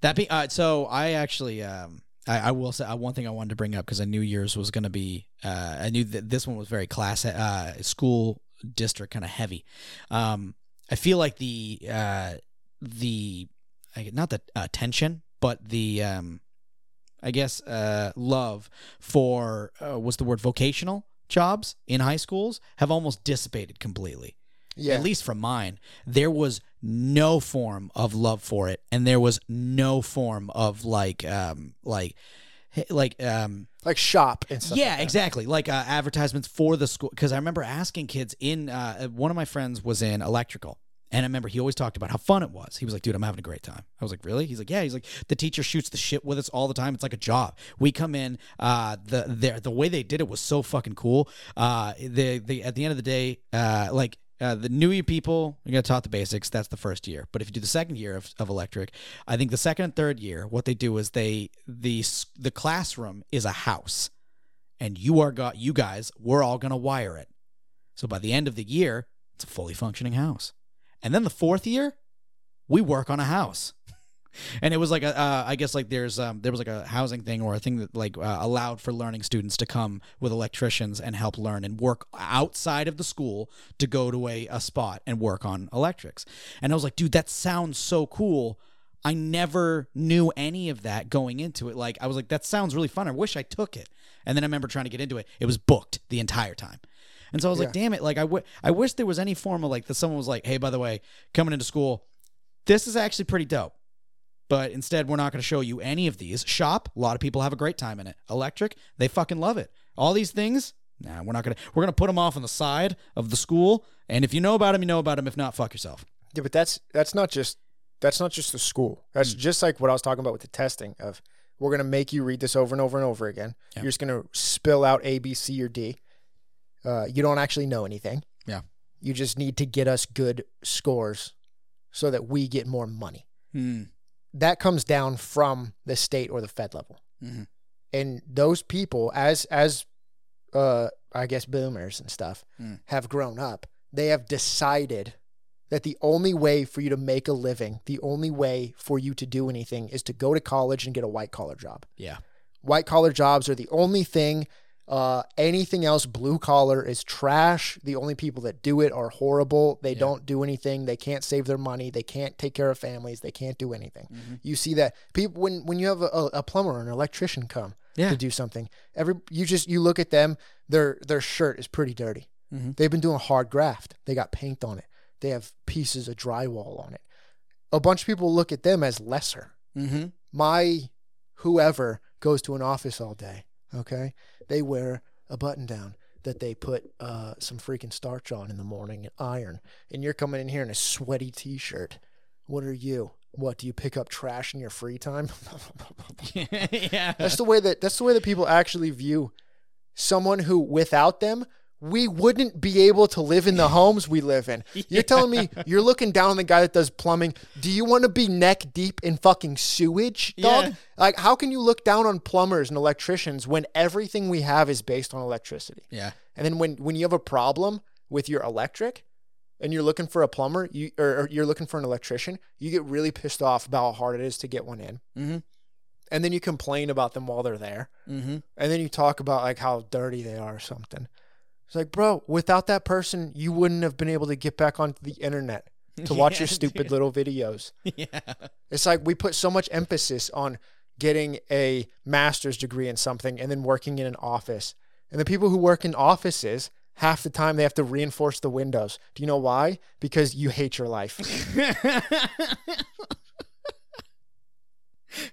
That be uh, so. I actually, um, I, I will say uh, one thing I wanted to bring up because I knew yours was going to be. Uh, I knew that this one was very class, uh, school district kind of heavy. Um, I feel like the uh, the not the uh, tension, but the um, I guess uh, love for uh, what's the word vocational jobs in high schools have almost dissipated completely Yeah. at least from mine, there was no form of love for it, and there was no form of like, um, like, like, um, like shop and stuff. yeah, like exactly, like uh, advertisements for the school. Because I remember asking kids in, uh, one of my friends was in electrical. And I remember he always talked about how fun it was. He was like, dude, I'm having a great time. I was like, really? He's like, yeah. He's like, the teacher shoots the shit with us all the time. It's like a job. We come in, uh, the the the way they did it was so fucking cool. Uh, the the at the end of the day, uh, like uh, the new year people, you're gonna taught the basics. That's the first year. But if you do the second year of, of electric, I think the second and third year, what they do is they the the classroom is a house, and you are got you guys, we're all gonna wire it. So by the end of the year, it's a fully functioning house. And then the fourth year, we work on a house. And it was like a, uh, I guess like there's um there was like a housing thing or a thing that like uh, allowed for learning students to come with electricians and help learn and work outside of the school to go to a, a spot and work on electrics. And I was like, dude, that sounds so cool. I never knew any of that going into it. Like I was like, that sounds really fun. I wish I took it. And then I remember trying to get into it. It was booked the entire time. And so I was like, damn it. Like I, w- I wish there was any form of like that someone was like, hey, by the way, coming into school, this is actually pretty dope. But instead, we're not going to show you any of these. Shop, a lot of people have a great time in it. Electric, they fucking love it. All these things, nah, we're not going to. We're going to put them off on the side of the school. And if you know about them, you know about them. If not, fuck yourself. Yeah, but that's that's not just that's not just the school. That's Hmm. just like what I was talking about with the testing of we're gonna make you read this over and over and over again. Yeah. You're just gonna spill out A, B, C, or D. Uh, you don't actually know anything. Yeah. You just need to get us good scores so that we get more money. Hmm. That comes down from the state or the Fed level. Mhm. And those people, as as uh, I guess boomers and stuff, Mm. have grown up, they have decided that the only way for you to make a living, the only way for you to do anything is to go to college and get a white collar job. Yeah. White collar jobs are the only thing Uh, anything else blue collar is trash. The only people that do it are horrible. They Yeah. don't do anything. They can't save their money. They can't take care of families. They can't do anything. Mm-hmm. You see that people when when you have a, a plumber or an electrician come Yeah. to do something, every you just you look at them. Their their shirt is pretty dirty. Mhm. They've been doing hard graft. They got paint on it. They have pieces of drywall on it. A bunch of people look at them as lesser Mm-hmm. my whoever goes to an office all day, okay, they wear a button down that they put uh, some freaking starch on in the morning and iron, and you're coming in here in a sweaty t-shirt. What are you? What do you pick up trash in your free time? yeah. that's the way that that's the way that people actually view someone who without them we wouldn't be able to live in the homes we live in. You're telling me you're looking down on the guy that does plumbing. Do you want to be neck deep in fucking sewage, dog? Yeah. Like how can you look down on plumbers and electricians when everything we have is based on electricity? Yeah. And then when when you have a problem with your electric and you're looking for a plumber, you or, or you're looking for an electrician, you get really pissed off about how hard it is to get one in. Mm-hmm. And then you complain about them while they're there. Mm-hmm. And then you talk about like how dirty they are or something. It's like, bro, without that person, you wouldn't have been able to get back onto the internet to watch Yeah, your stupid dude. little videos. Yeah. It's like we put so much emphasis on getting a master's degree in something and then working in an office. And the people who work in offices, half the time they have to reinforce the windows. Do you know why? Because you hate your life.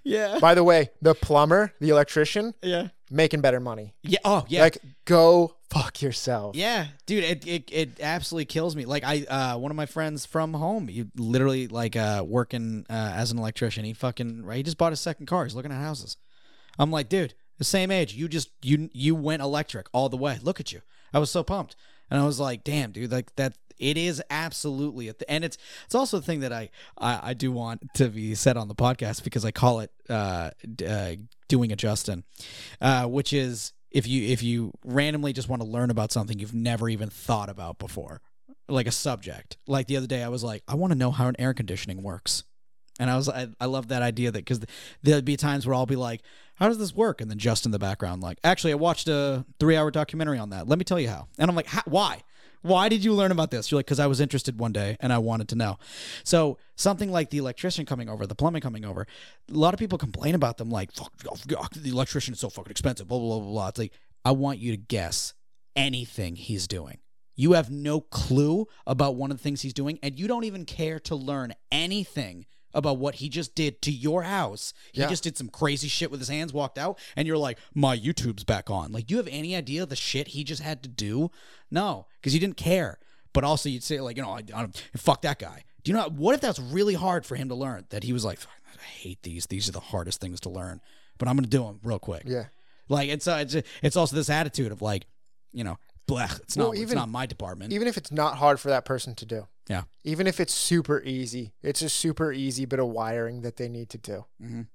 yeah. By the way, the plumber, the electrician, Yeah. Making better money. Yeah. Oh, yeah. Like, go fuck yourself. Yeah, dude, it, it it absolutely kills me. Like I, uh, one of my friends from home, he literally like uh working uh, as an electrician. He fucking right. He just bought a second car. He's looking at houses. I'm like, dude, the same age. You just you you went electric all the way. Look at you. I was so pumped, and I was like, damn, dude, like that. It is absolutely, a th- and it's it's also a thing that I, I I do want to be said on the podcast because I call it uh, uh doing a Justin, uh, which is if you if you randomly just want to learn about something you've never even thought about before like a subject. Like the other day i was like i want to know how an air conditioning works. And i was i, I love that idea that because there'd be times where i'll be like how does this work? And then just in the background like actually i watched a three hour documentary on that. Let me tell you how. And i'm like why why did you learn about this? You're like, because I was interested one day and I wanted to know. So something like the electrician coming over, the plumbing coming over, a lot of people complain about them like, oh, fuck, the electrician is so fucking expensive, blah, blah, blah, blah. It's like, I want you to guess anything he's doing. You have no clue about one of the things he's doing, and you don't even care to learn anything about what he just did to your house. He Yeah. just did some crazy shit with his hands, walked out, and you're like, my YouTube's back on. Like, do you have any idea the shit he just had to do? No, because you didn't care. But also, you'd say, like, you know, I, I don't, fuck that guy. Do you know what if that's really hard for him to learn? That he was like, I hate these. These are the hardest things to learn, but I'm going to do them real quick. Yeah. Like, it's, uh, it's, it's also this attitude of like, you know, blech, it's not, Well, it's even- not my department. Even if it's not hard for that person to do. Yeah. Even if it's super easy, it's a super easy bit of wiring that they need to do. Mhm.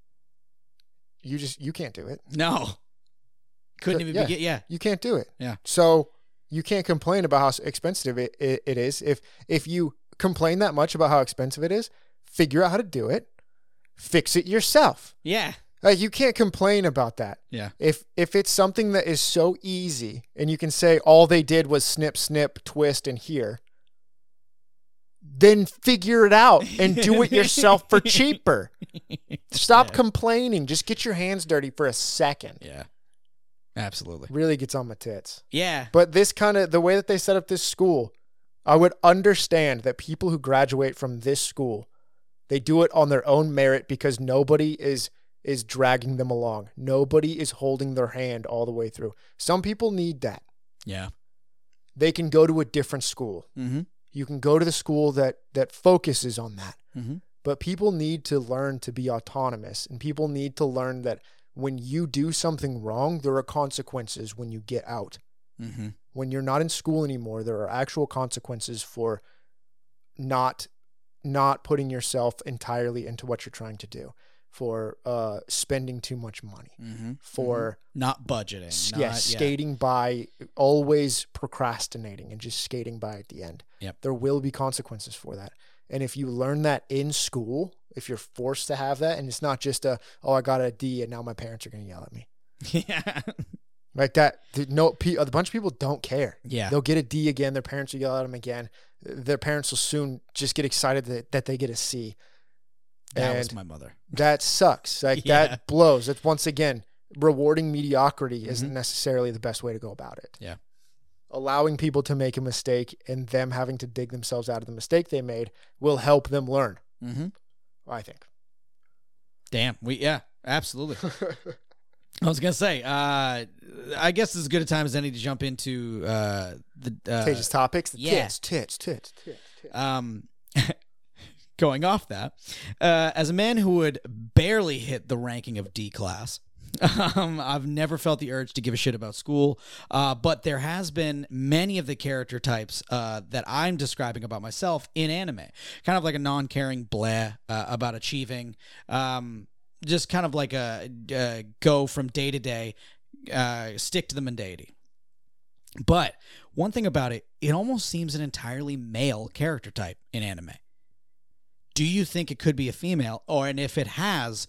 You just you can't do it. no. Couldn't even Yeah. begin. Yeah. You can't do it. Yeah. So you can't complain about how s- expensive it, it, it is. If if you complain that much about how expensive it is, figure out how to do it. Fix it yourself. Yeah. Like you can't complain about that. Yeah. If if it's something that is so easy and you can say all they did was snip snip twist and here, then figure it out and do it yourself for cheaper. Stop Yeah. complaining. Just get your hands dirty for a second. Yeah. Absolutely. Really gets on my tits. Yeah. But this kind of the way that they set up this school, I would understand that people who graduate from this school, they do it on their own merit because nobody is is dragging them along. Nobody is holding their hand all the way through. Some people need that. Yeah. They can go to a different school. Mm-hmm. You can go to the school that that focuses on that. Mm-hmm. But people need to learn to be autonomous and people need to learn that when you do something wrong, there are consequences when you get out Mm-hmm. when you're not in school anymore there are actual consequences for not not putting yourself entirely into what you're trying to do for uh spending too much money Mm-hmm. for Not budgeting. yeah skating by always procrastinating and just skating by at the end Yep. there will be consequences for that and if you learn that in school if you're forced to have that and it's not just a oh i got a d and now my parents are going to yell at me Yeah. Like that, the- no, pe- a bunch of people don't care. Yeah. They'll get a D again. Their parents will yell at them again. Their parents will soon just get excited that, that they get a C. That was my mother. That sucks. Like Yeah. that blows. It's once again rewarding mediocrity isn't Mhm. necessarily the best way to go about it. Yeah. Allowing people to make a mistake and them having to dig themselves out of the mistake they made will help them learn. Mm-hmm. I think. Damn. We yeah, absolutely. I was gonna say, uh, I guess as good a time as any to jump into uh, the uh, Contagious topics. The yeah. tits, tits, tits, tits, tits. um, going off that, uh, as a man who would barely hit the ranking of D class, um, I've never felt the urge to give a shit about school. Uh, but there has been many of the character types uh, that I'm describing about myself in anime, kind of like a non-caring blah uh, about achieving. Um, just kind of like a go from day to day, uh, stick to the mundanity. But one thing about it, it almost seems an entirely male character type in anime. Do you think it could be a female, or and if it has,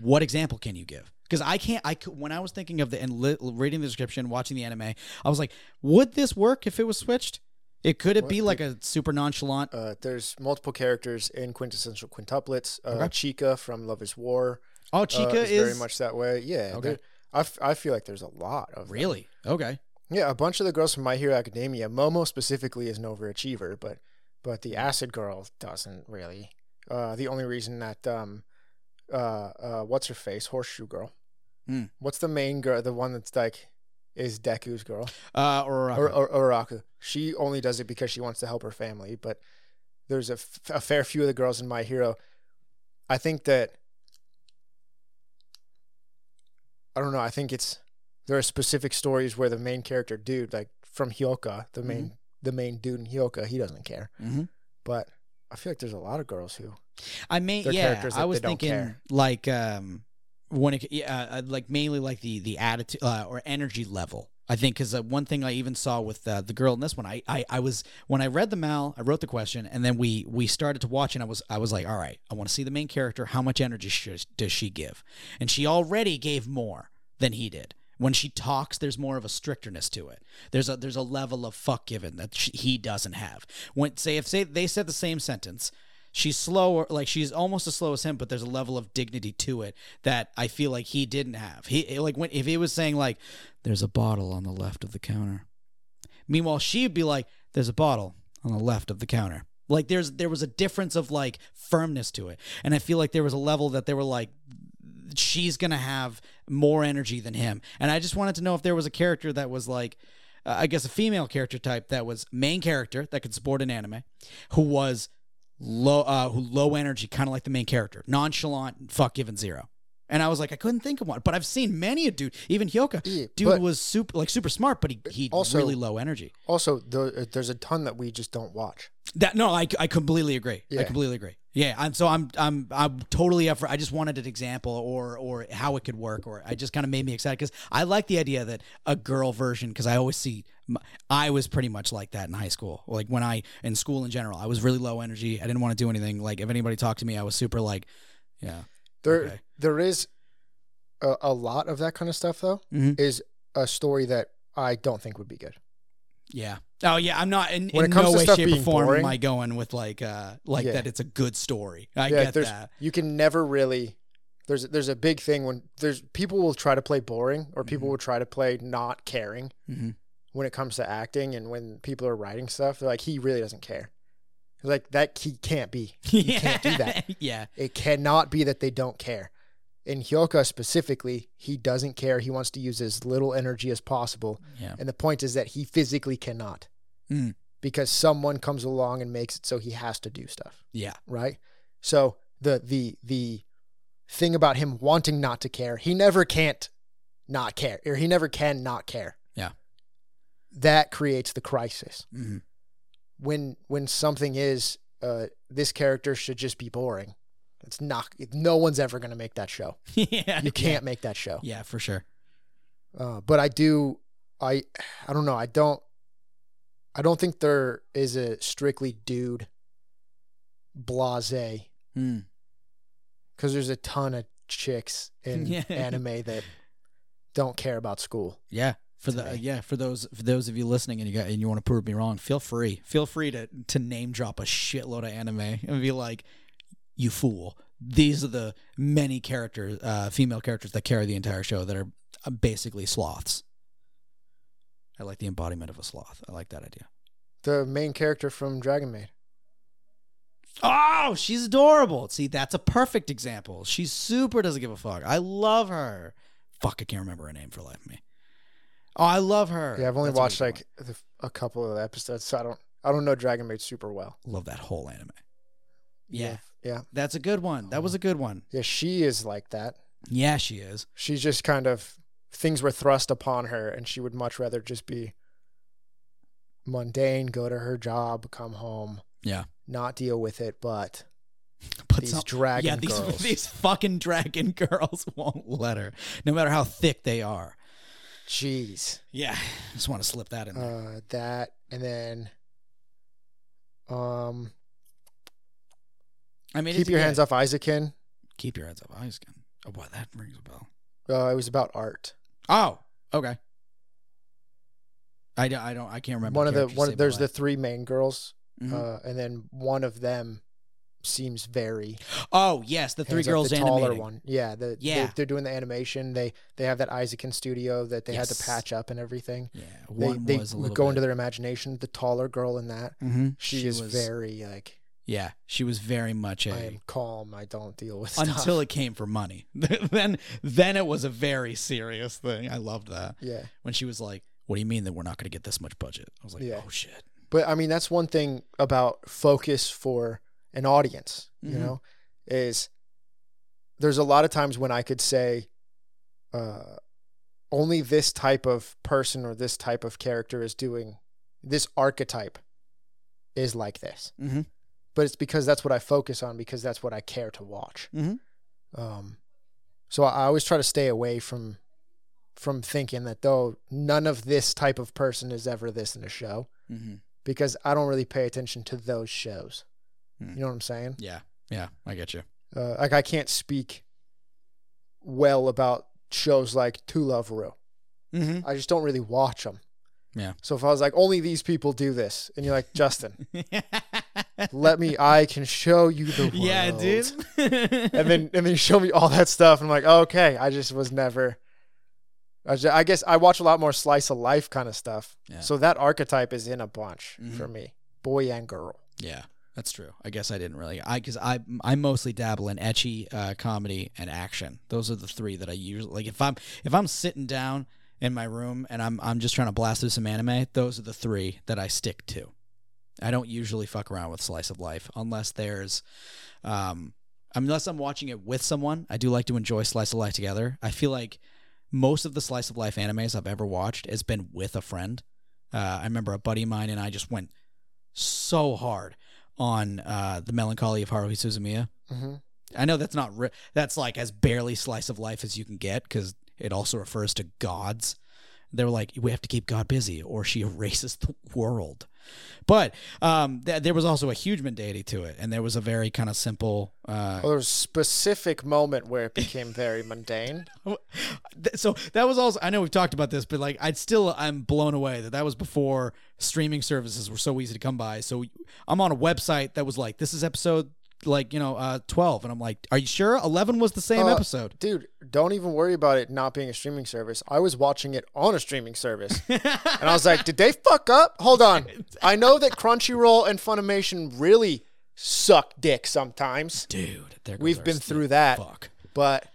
what example can you give? Because I can't. I could, when I was thinking of the and li- reading the description, watching the anime, I was like, would this work if it was switched? It could it What be like a super nonchalant? Uh, there's multiple characters in quintessential quintuplets. Uh, Okay. Chika from Love Is War. Oh, uh, Chika is, is, very much that way. Yeah. Okay. I, f- I feel like there's a lot of them. really okay. Yeah, a bunch of the girls from My Hero Academia. Momo specifically is an overachiever, but but the Acid Girl doesn't really. Uh, the only reason that um, uh, uh, what's her face, Horseshoe Girl. Hmm. What's the main girl? The one that's like is Deku's girl Uh, or, or, or Uraku. She only does it because she wants to help her family. But there's a, f- a fair few of the girls in My Hero. I think that I don't know. I think it's there are specific stories where the main character dude, like from Hyouka, the main the main dude in Hyouka, he doesn't care. Mhm. But I feel like there's a lot of girls who I may They're yeah. characters I was thinking care. like um when it yeah uh, like mainly like the the attitude uh, or energy level. I think because uh, one thing I even saw with uh, the girl in this one, I, I I was when I read the mal, I wrote the question, and then we we started to watch, and I was I was like, all right, I want to see the main character. How much energy does she give? And she already gave more than he did. When she talks, there's more of a strictness to it. There's a there's a level of fuck given that she, he doesn't have. When say if say they said the same sentence, she's slower like she's almost as slow as him but there's a level of dignity to it that i feel like he didn't have he like when if he was saying like there's a bottle on the left of the counter meanwhile she'd be like there's a bottle on the left of the counter like there's there was a difference of like firmness to it and i feel like there was a level that they were like she's gonna have more energy than him. And i just wanted to know if there was a character that was like uh, i guess a female character type that was main character that could support an anime who was low uh who low energy kind of like the main character nonchalant fuck given zero. And i was like i couldn't think of one but i've seen many a dude even hyouka Yeah, dude was super like super smart but he he Also- really low energy. Also the, there's a ton that we just don't watch. that no i, I completely agree. I completely agree yeah i'm so i'm i'm i'm totally up for i just wanted an example or or how it could work or i just kind of made me excited because i like the idea that a girl version because i always see I was pretty much like that in high school like when i in school in general i was really low energy i didn't want to do anything like if anybody talked to me i was super like yeah There Okay. there is a, a lot of that kind of stuff though. Mhm. Is a story that I don't think would be good. Yeah. Oh yeah, I'm not in, in no way, shape, or form boring- am I going with like uh like Yeah. that it's a good story. I yeah, get that. you can never really there's there's a big thing when there's people will try to play boring or people Mhm. will try to play not caring Mhm. when it comes to acting and when people are writing stuff they're like he really doesn't care like that he can't be you can't do that yeah. it cannot be that they don't care in Hyouka specifically he doesn't care he wants to use as little energy as possible Yeah. and the point is that he physically cannot Mm. because someone comes along and makes it so he has to do stuff Yeah. right? So the the the thing about him wanting not to care, he never can't not care, or he never can not care. Yeah. That creates the crisis. Mhm. When when something is uh this character should just be boring. It's not no one's ever going to make that show. yeah. You can't make that show. Yeah, for sure. Uh, but I do I I don't know, I don't I don't think there is a strictly dude blase Mm. because there's a ton of chicks in Yeah. anime that don't care about school. Yeah. For the uh, yeah, for those for those of you listening and you got and you want to prove me wrong, feel free. Feel free to to name drop a shitload of anime and be like, "You fool! These are the many characters, uh, female characters that carry the entire show that are uh, basically sloths." I like the embodiment of a sloth. I like that idea. The main character from Dragon Maid. Oh, she's adorable. See, that's a perfect example. She super doesn't give a fuck. I love her. Fuck, I can't remember her name for life of me. Oh, I love her. Yeah, I've only That's watched like the, a couple of episodes, so I don't I don't know Dragon Maid super well. love that whole anime. Yeah, Yeah. That's a good one. That was a good one. Yeah, she is like that. Yeah, she is. She's just kind of things were thrust upon her and she would much rather just be mundane, go to her job, come home, Yeah, not deal with it, but but these some- dragon yeah, these girls. these fucking dragon girls won't let her, no matter how thick they are. Jeez. Yeah, just want to slip that in there. Uh that and then um I mean, keep your hands off Eizouken. Keep your hands off again. Oh boy, that rings a bell. Uh, it was about art. Oh, okay. I, don't- I don't I can't remember. one of the one there's the three main girls, Mhm. uh, and then one of them seems very oh yes, the three girls the taller animating. one. Yeah, the, Yeah. They, they're doing the animation. They they have that Eizouken studio that they had to patch up and everything. Yeah, They one they was a little go bit. into their imagination. The taller girl in that, mm-hmm. she, is was, very like Yeah, she was very much a. I am calm. I don't deal with stuff. until it came for money. then then it was a very serious thing. I loved that yeah. when she was like, "What do you mean that we're not going to get this much budget?" I was like, Yeah. "Oh shit." But I mean, that's one thing about focus for an audience, Mhm. you know, is there's a lot of times when I could say, uh, only this type of person or this type of character is doing this archetype is like this. Mm-hmm. But it's because that's what I focus on because that's what I care to watch. Mm-hmm. Um, so I always try to stay away from from thinking that though none of this type of person is ever this in a show Mm-hmm. because I don't really pay attention to those shows. Hmm. You know what I'm saying? Yeah, yeah, I get you. Uh, like I can't speak well about shows like To Love Ru. Mm-hmm. I just don't really watch them. Yeah. So if I was like, only these people do this, and you're like, Justin, let me, I can show you the world. yeah, dude. And then and then you show me all that stuff, and I'm like, okay, I just was never. I, ju- I guess I watch a lot more slice of life kind of stuff. Yeah. So that archetype is in a bunch Mhm. for me, boy and girl. Yeah, that's true. I guess I didn't really. I because I I mostly dabble in ecchi uh, comedy and action. Those are the three that I usually like. If I'm if I'm sitting down in my room and I'm I'm just trying to blast through some anime, those are the three that I stick to. I don't usually fuck around with slice of life unless there's, um, unless I'm watching it with someone. I do like to enjoy slice of life together. I feel like most of the slice of life animes I've ever watched has been with a friend. Uh, I remember a buddy of mine and I just went so hard on uh, the melancholy of Haruhi Suzumiya. hmm I know that's not ri- that's like as barely slice of life as you can get because it also refers to gods. They were like, we have to keep God busy, or she erases the world. But um, th- there was also a huge deity to it, and there was a very kind of simple. Uh, Well, there was a specific moment where it became very mundane. So that was also i know we've talked about this but like i'd still i'm blown away that that was before streaming services were so easy to come by so i'm on a website that was like this is episode like you know uh 12 and i'm like are you sure 11 was the same Uh, episode Dude, don't even worry about it not being a streaming service. I was watching it on a streaming service. and I was like, did they fuck up? Hold on. I know that Crunchyroll and Funimation really suck dick sometimes, dude We've been through that. fuck but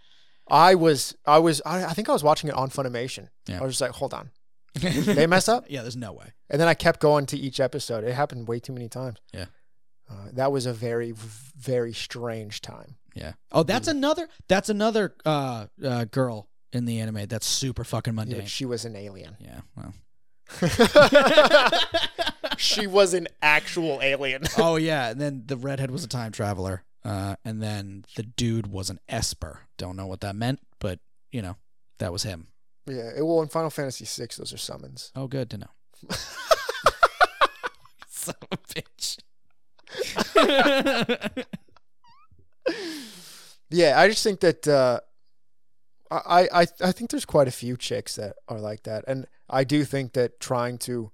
I was, I was, I, I think I was watching it on Funimation. Yeah. I was just like, hold on. They mess up? yeah there's no way And then I kept going to each episode. It happened way too many times. Yeah. Uh, that was a very, very strange time. yeah oh that's another that's another uh, uh girl in the anime that's super fucking mundane but she was an alien. yeah well she was an actual alien. oh yeah, and then the redhead was a time traveler, uh, and then the dude was an Esper. Don't know what that meant, but you know that was him. Yeah, it- well, in Final Fantasy VI, those are summons. Oh, good to know. Son of a bitch. Yeah, I just think that uh, I, I I think there's quite a few chicks that are like that, and I do think that trying to,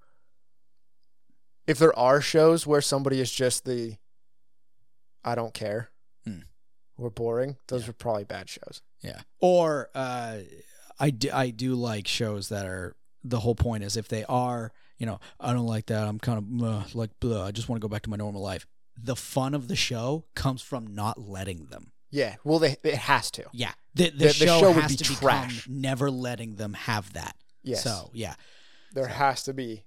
if there are shows where somebody is just the, I don't care, Hmm. or boring, those are probably bad shows. Yeah. Or uh, I do, I do like shows that are the whole point is if they are, you know, I don't like that. I'm kind of uh, like, blah, I just want to go back to my normal life. The fun of the show comes from not letting them. Yeah, well, they it has to. Yeah. The, the, The- the show, show would has be to trash. never letting them have that. Yes, So, yeah. there has to be,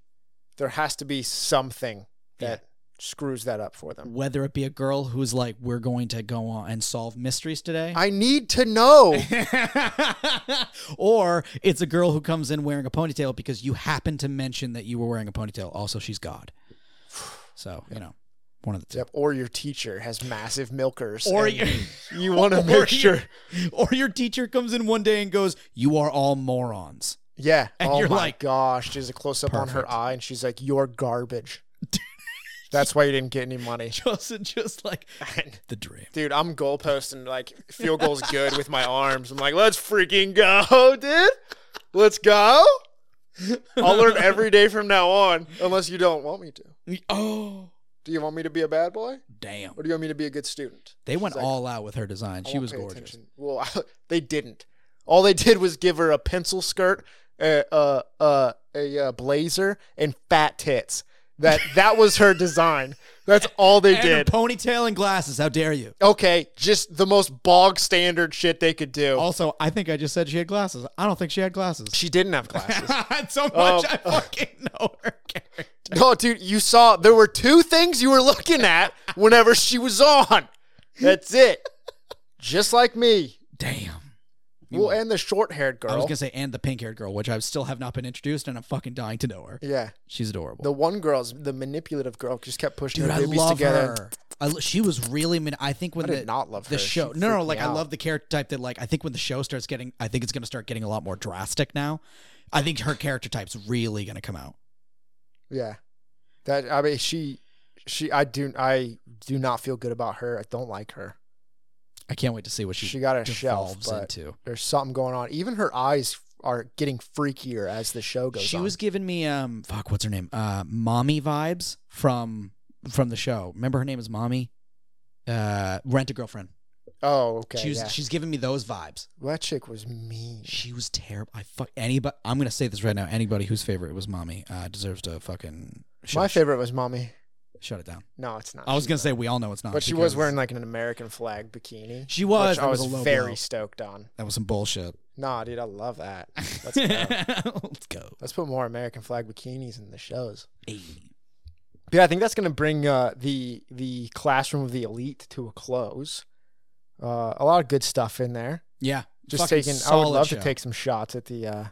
there has to be something that screws that up for them. Whether it be a girl who's like, we're going to go on and solve mysteries today. I need to know. or it's a girl who comes in wearing a ponytail because you happen to mention that you were wearing a ponytail. Also, she's God. So, you know, one of the two. Yep. Or your teacher has massive milkers. Or and you- you want to or make your- sure. Or your teacher comes in one day and goes, You are all morons. Yeah. And oh you're my like, gosh. There's a close up on her eye, and she's like, "You're garbage." That's why you didn't get any money. Just, just like the dream. Dude, I'm goalposting like field goals good with my arms. I'm like, let's freaking go, dude. Let's go. I'll learn every day from now on, unless you don't want me to. Oh, Do you want me to be a bad boy, damn. or do you want me to be a good student? They went like, all out with her design. I She won't was pay gorgeous. attention. Well, they didn't. All they did was give her a pencil skirt, a uh, uh, a uh, blazer, and fat tits. That that was her design. That's all they And a did. ponytail and glasses. How dare you? Okay, just the most bog standard shit they could do. Also, I think I just said she had glasses. I don't think she had glasses. She didn't have glasses. so much Um, I fucking know her character. no, dude, you saw there were two things you were looking at whenever she was on. That's it. Just like me. Damn. Well, and the short-haired girl. I was gonna say, and the pink-haired girl, which I still have not been introduced, and I'm fucking dying to know her. yeah, She's adorable. the one girl's the manipulative girl just kept pushing Dude, her I boobies love together. her. I, she was really. Min- I think when I did the not love the her. show. She No, no, like I out. love the character type that. Like I think when the show starts getting, I think it's gonna start getting a lot more drastic now. I think her character type's really gonna come out. Yeah, that I mean, she, she, I do, I do not feel good about her. I don't like her. I can't wait to see what she, She got a shelf, into. there's something going on. Even her eyes are getting freakier as the show goes She on. was giving me um fuck what's her name uh Mami vibes from from the show. Remember her name is Mami. Uh, rent a girlfriend. oh, okay. she was yeah. she's giving me those vibes. That chick was mean. She was terrible. I fuck anybody. I'm gonna say this right now. Anybody whose favorite was Mami uh, deserves to fucking shut, My favorite was Mami. Shut it down. No, it's not. I was gonna say we all know it's not. but she was because wearing like an American flag bikini. She was. which That I was was, a low very blow. stoked on. That was some bullshit. Nah, dude, I love that. Let's go. Let's go. Let's put more American flag bikinis in the shows. Hey. But yeah, I think that's going to bring uh, the the classroom of the elite to a close. Uh, a lot of good stuff in there. Yeah. Just fucking taking. I would solid love show. to take some shots at the uh,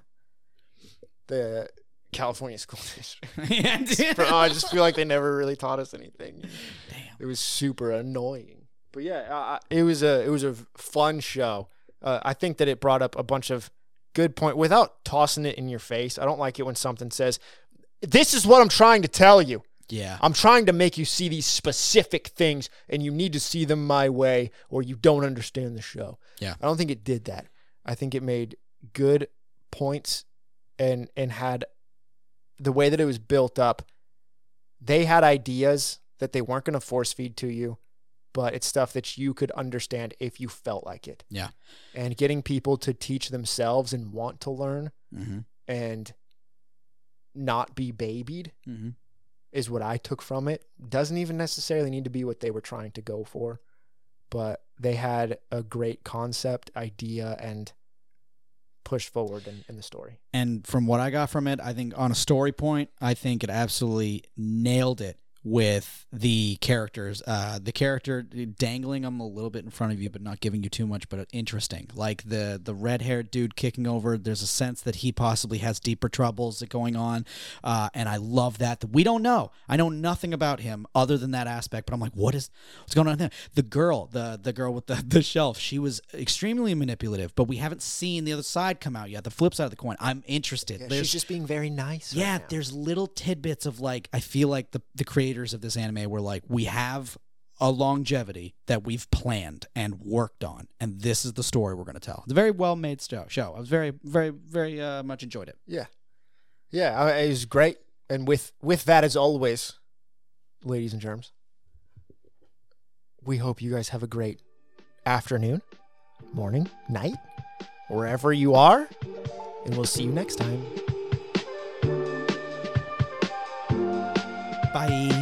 the California school district. Yeah, dude. I just feel like they never really taught us anything. Damn. It was super annoying. But yeah, uh, it was a it was a fun show. Uh, I think that it brought up a bunch of good point without tossing it in your face. I don't like it when something says, "This is what I'm trying to tell you." Yeah. I'm trying to make you see these specific things, and you need to see them my way, or you don't understand the show. Yeah. I don't think it did that. I think it made good points, and and had the way that it was built up. They had ideas that they weren't going to force feed to you, but it's stuff that you could understand if you felt like it. Yeah. And getting people to teach themselves and want to learn Mm-hmm. and not be babied Mm-hmm. is what I took from it. Doesn't even necessarily need to be what they were trying to go for, but they had a great concept, idea, and push forward in, in the story. And from what I got from it, I think on a story point, I think it absolutely nailed it with the characters. Uh, the character dangling them a little bit in front of you, but not giving you too much, but interesting. Like the the red haired dude kicking over. There's a sense that he possibly has deeper troubles going on, uh, and I love that. We don't know. I know nothing about him other than that aspect. But I'm like, what is what's going on there? The girl, the the girl with the the shelf, she was extremely manipulative, but we haven't seen the other side come out yet. The flip side of the coin. I'm interested. There's- she's just being very nice. yeah, right there's little tidbits of like I feel like the the creators of this anime were like we have a longevity that we've planned and worked on, and this is the story we're going to tell. It's a very well made show. Show. I was very, very, very uh, much enjoyed it. Yeah, yeah, it was great. And with with that, as always, ladies and germs, we hope you guys have a great afternoon, morning, night, wherever you are, and we'll see you next time. Bye.